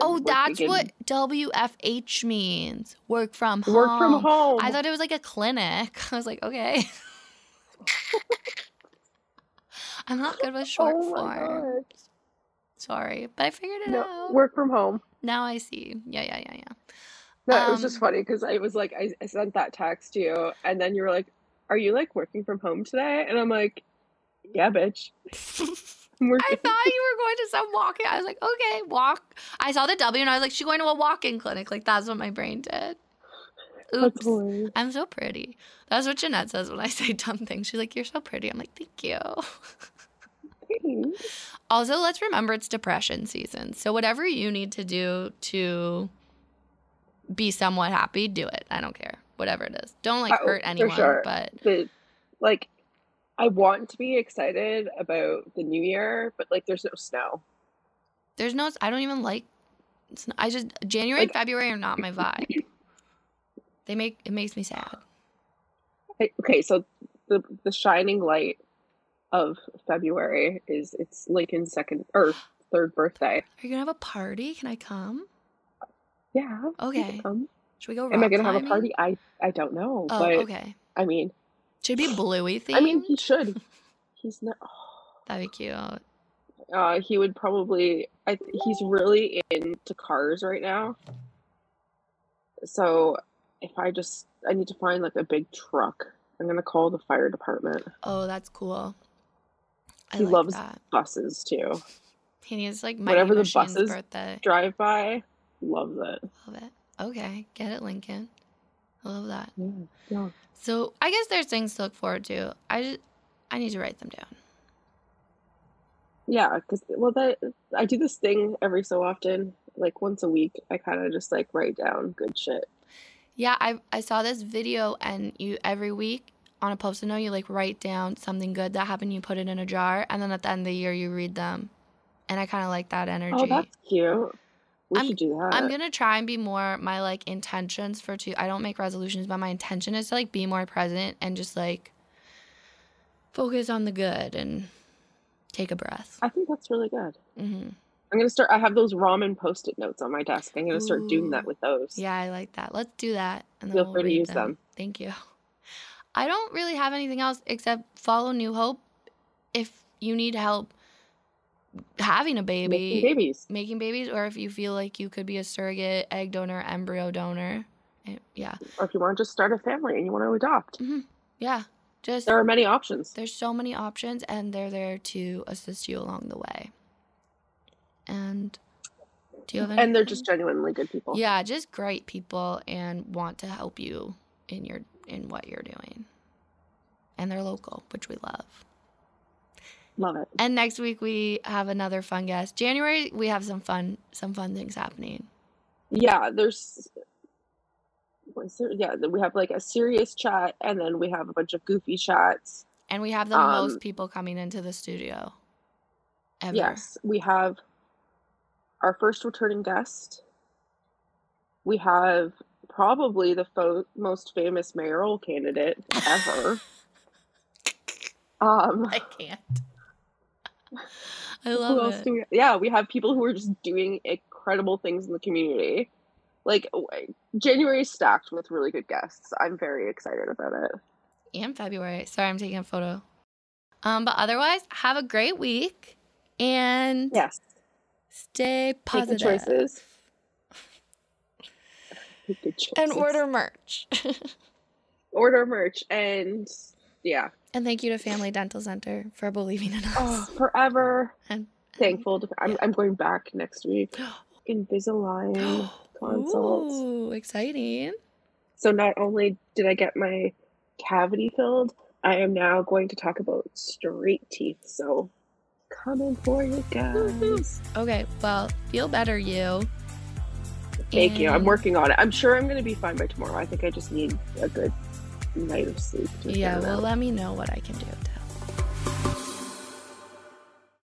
Oh, that's in... what WFH means. Work from home. Work from home. I thought it was like a clinic. [LAUGHS] I was like, okay. [LAUGHS] I'm not good with short oh form. Sorry, but I figured it no, out. Work from home. Now I see. Yeah, yeah, yeah, yeah. No, um, it was just um, funny because I was like, I, I sent that text to you, and then you were like, "Are you like working from home today?" And I'm like, "Yeah, bitch." [LAUGHS] I thought you were going to some walking. I was like, okay, walk. I saw the W and I was like, she's going to a walk-in clinic. Like that's what my brain did. Oops. I'm so pretty. That's what Jeanette says when I [LAUGHS] say dumb things. She's like, You're so pretty. I'm like, Thank you. [LAUGHS] also, let's remember it's depression season. So, whatever you need to do to be somewhat happy, do it. I don't care. Whatever it is. Don't like hurt anyone. Sure. But, but like, I want to be excited about the new year, but like, there's no snow. There's no, I don't even like, I just, January like, and February are not my [LAUGHS] vibe. They make it makes me sad. Okay, so the the shining light of February is it's Lincoln's second or third birthday. Are you gonna have a party? Can I come? Yeah. Okay. Come. Should we go? Am I gonna climbing? have a party? I I don't know. Oh, but, okay. I mean, should be [SIGHS] Bluey theme. I mean, he should. [LAUGHS] He's not. Oh. [SIGHS] That'd be cute. Uh, he would probably. I, he's really into cars right now. So if I just I need to find like a big truck. I'm gonna call the fire department. Oh, that's cool. I he like loves that. buses too. He needs like whatever the buses birthday. drive by. Loves it. Love it. Okay, get it, Lincoln. I love that. Yeah, yeah. So I guess there's things to look forward to. I just I need to write them down. Yeah, because well, that I do this thing every so often, like once a week. I kind of just like write down good shit yeah, I I saw this video and you every week on a post-it note you like write down something good that happened, you put it in a jar, and then at the end of the year you read them. And I kind of like that oh, energy. Oh, that's cute. We I'm, should do that. I'm gonna try and be more my like intentions for two. I don't make resolutions, but my intention is to like be more present and just like focus on the good and take a breath. I think that's really good. Mm-hmm. I'm gonna start. I have those ramen post-it notes on my desk. I'm gonna start doing that with those. Yeah, I like that. Let's do that. And Feel we'll free to use them. them. Thank you. [LAUGHS] I don't really have anything else except follow New Hope. If you need help having a baby, making babies, making babies, or if you feel like you could be a surrogate egg donor, embryo donor, eh, yeah. Or if you want to just start a family and you want to adopt, mm-hmm. yeah. Just there are many options. There's so many options, and they're there to assist you along the way. And do you have? And they're just genuinely good people. Yeah, just great people and want to help you in your in what you're doing. And they're local, which we love. Love it. And next week we have another fun guest. January we have some fun some fun things happening. Yeah, there's there? yeah, we have like a serious chat and then we have a bunch of goofy chats. And we have the um, most people coming into the studio. Ever. Yes, we have our first returning guest. We have probably the fo- most famous mayoral candidate ever. [LAUGHS] um, I can't. I love it. We, yeah, we have people who are just doing incredible things in the community. Like January is stacked with really good guests. I'm very excited about it. And February. Sorry, I'm taking a photo. Um, but otherwise, have a great week. And yes, Stay positive. Make good choices. [LAUGHS] Make good choices. And order merch. [LAUGHS] order merch and yeah. And thank you to Family Dental Centre for believing in us. Oh, forever. [LAUGHS] And, Thankful. To, I'm, yeah. I'm going back next week. [GASPS] Invisalign [GASPS] consults. Ooh, exciting. So not only did I get my cavity filled, I am now going to talk about straight teeth. So coming for you guys. Okay, well, feel better, you. Thank and... you. I'm working on it. I'm sure I'm going to be fine by tomorrow. I think I just need a good might have sleep. Yeah, well, let me know what I can do.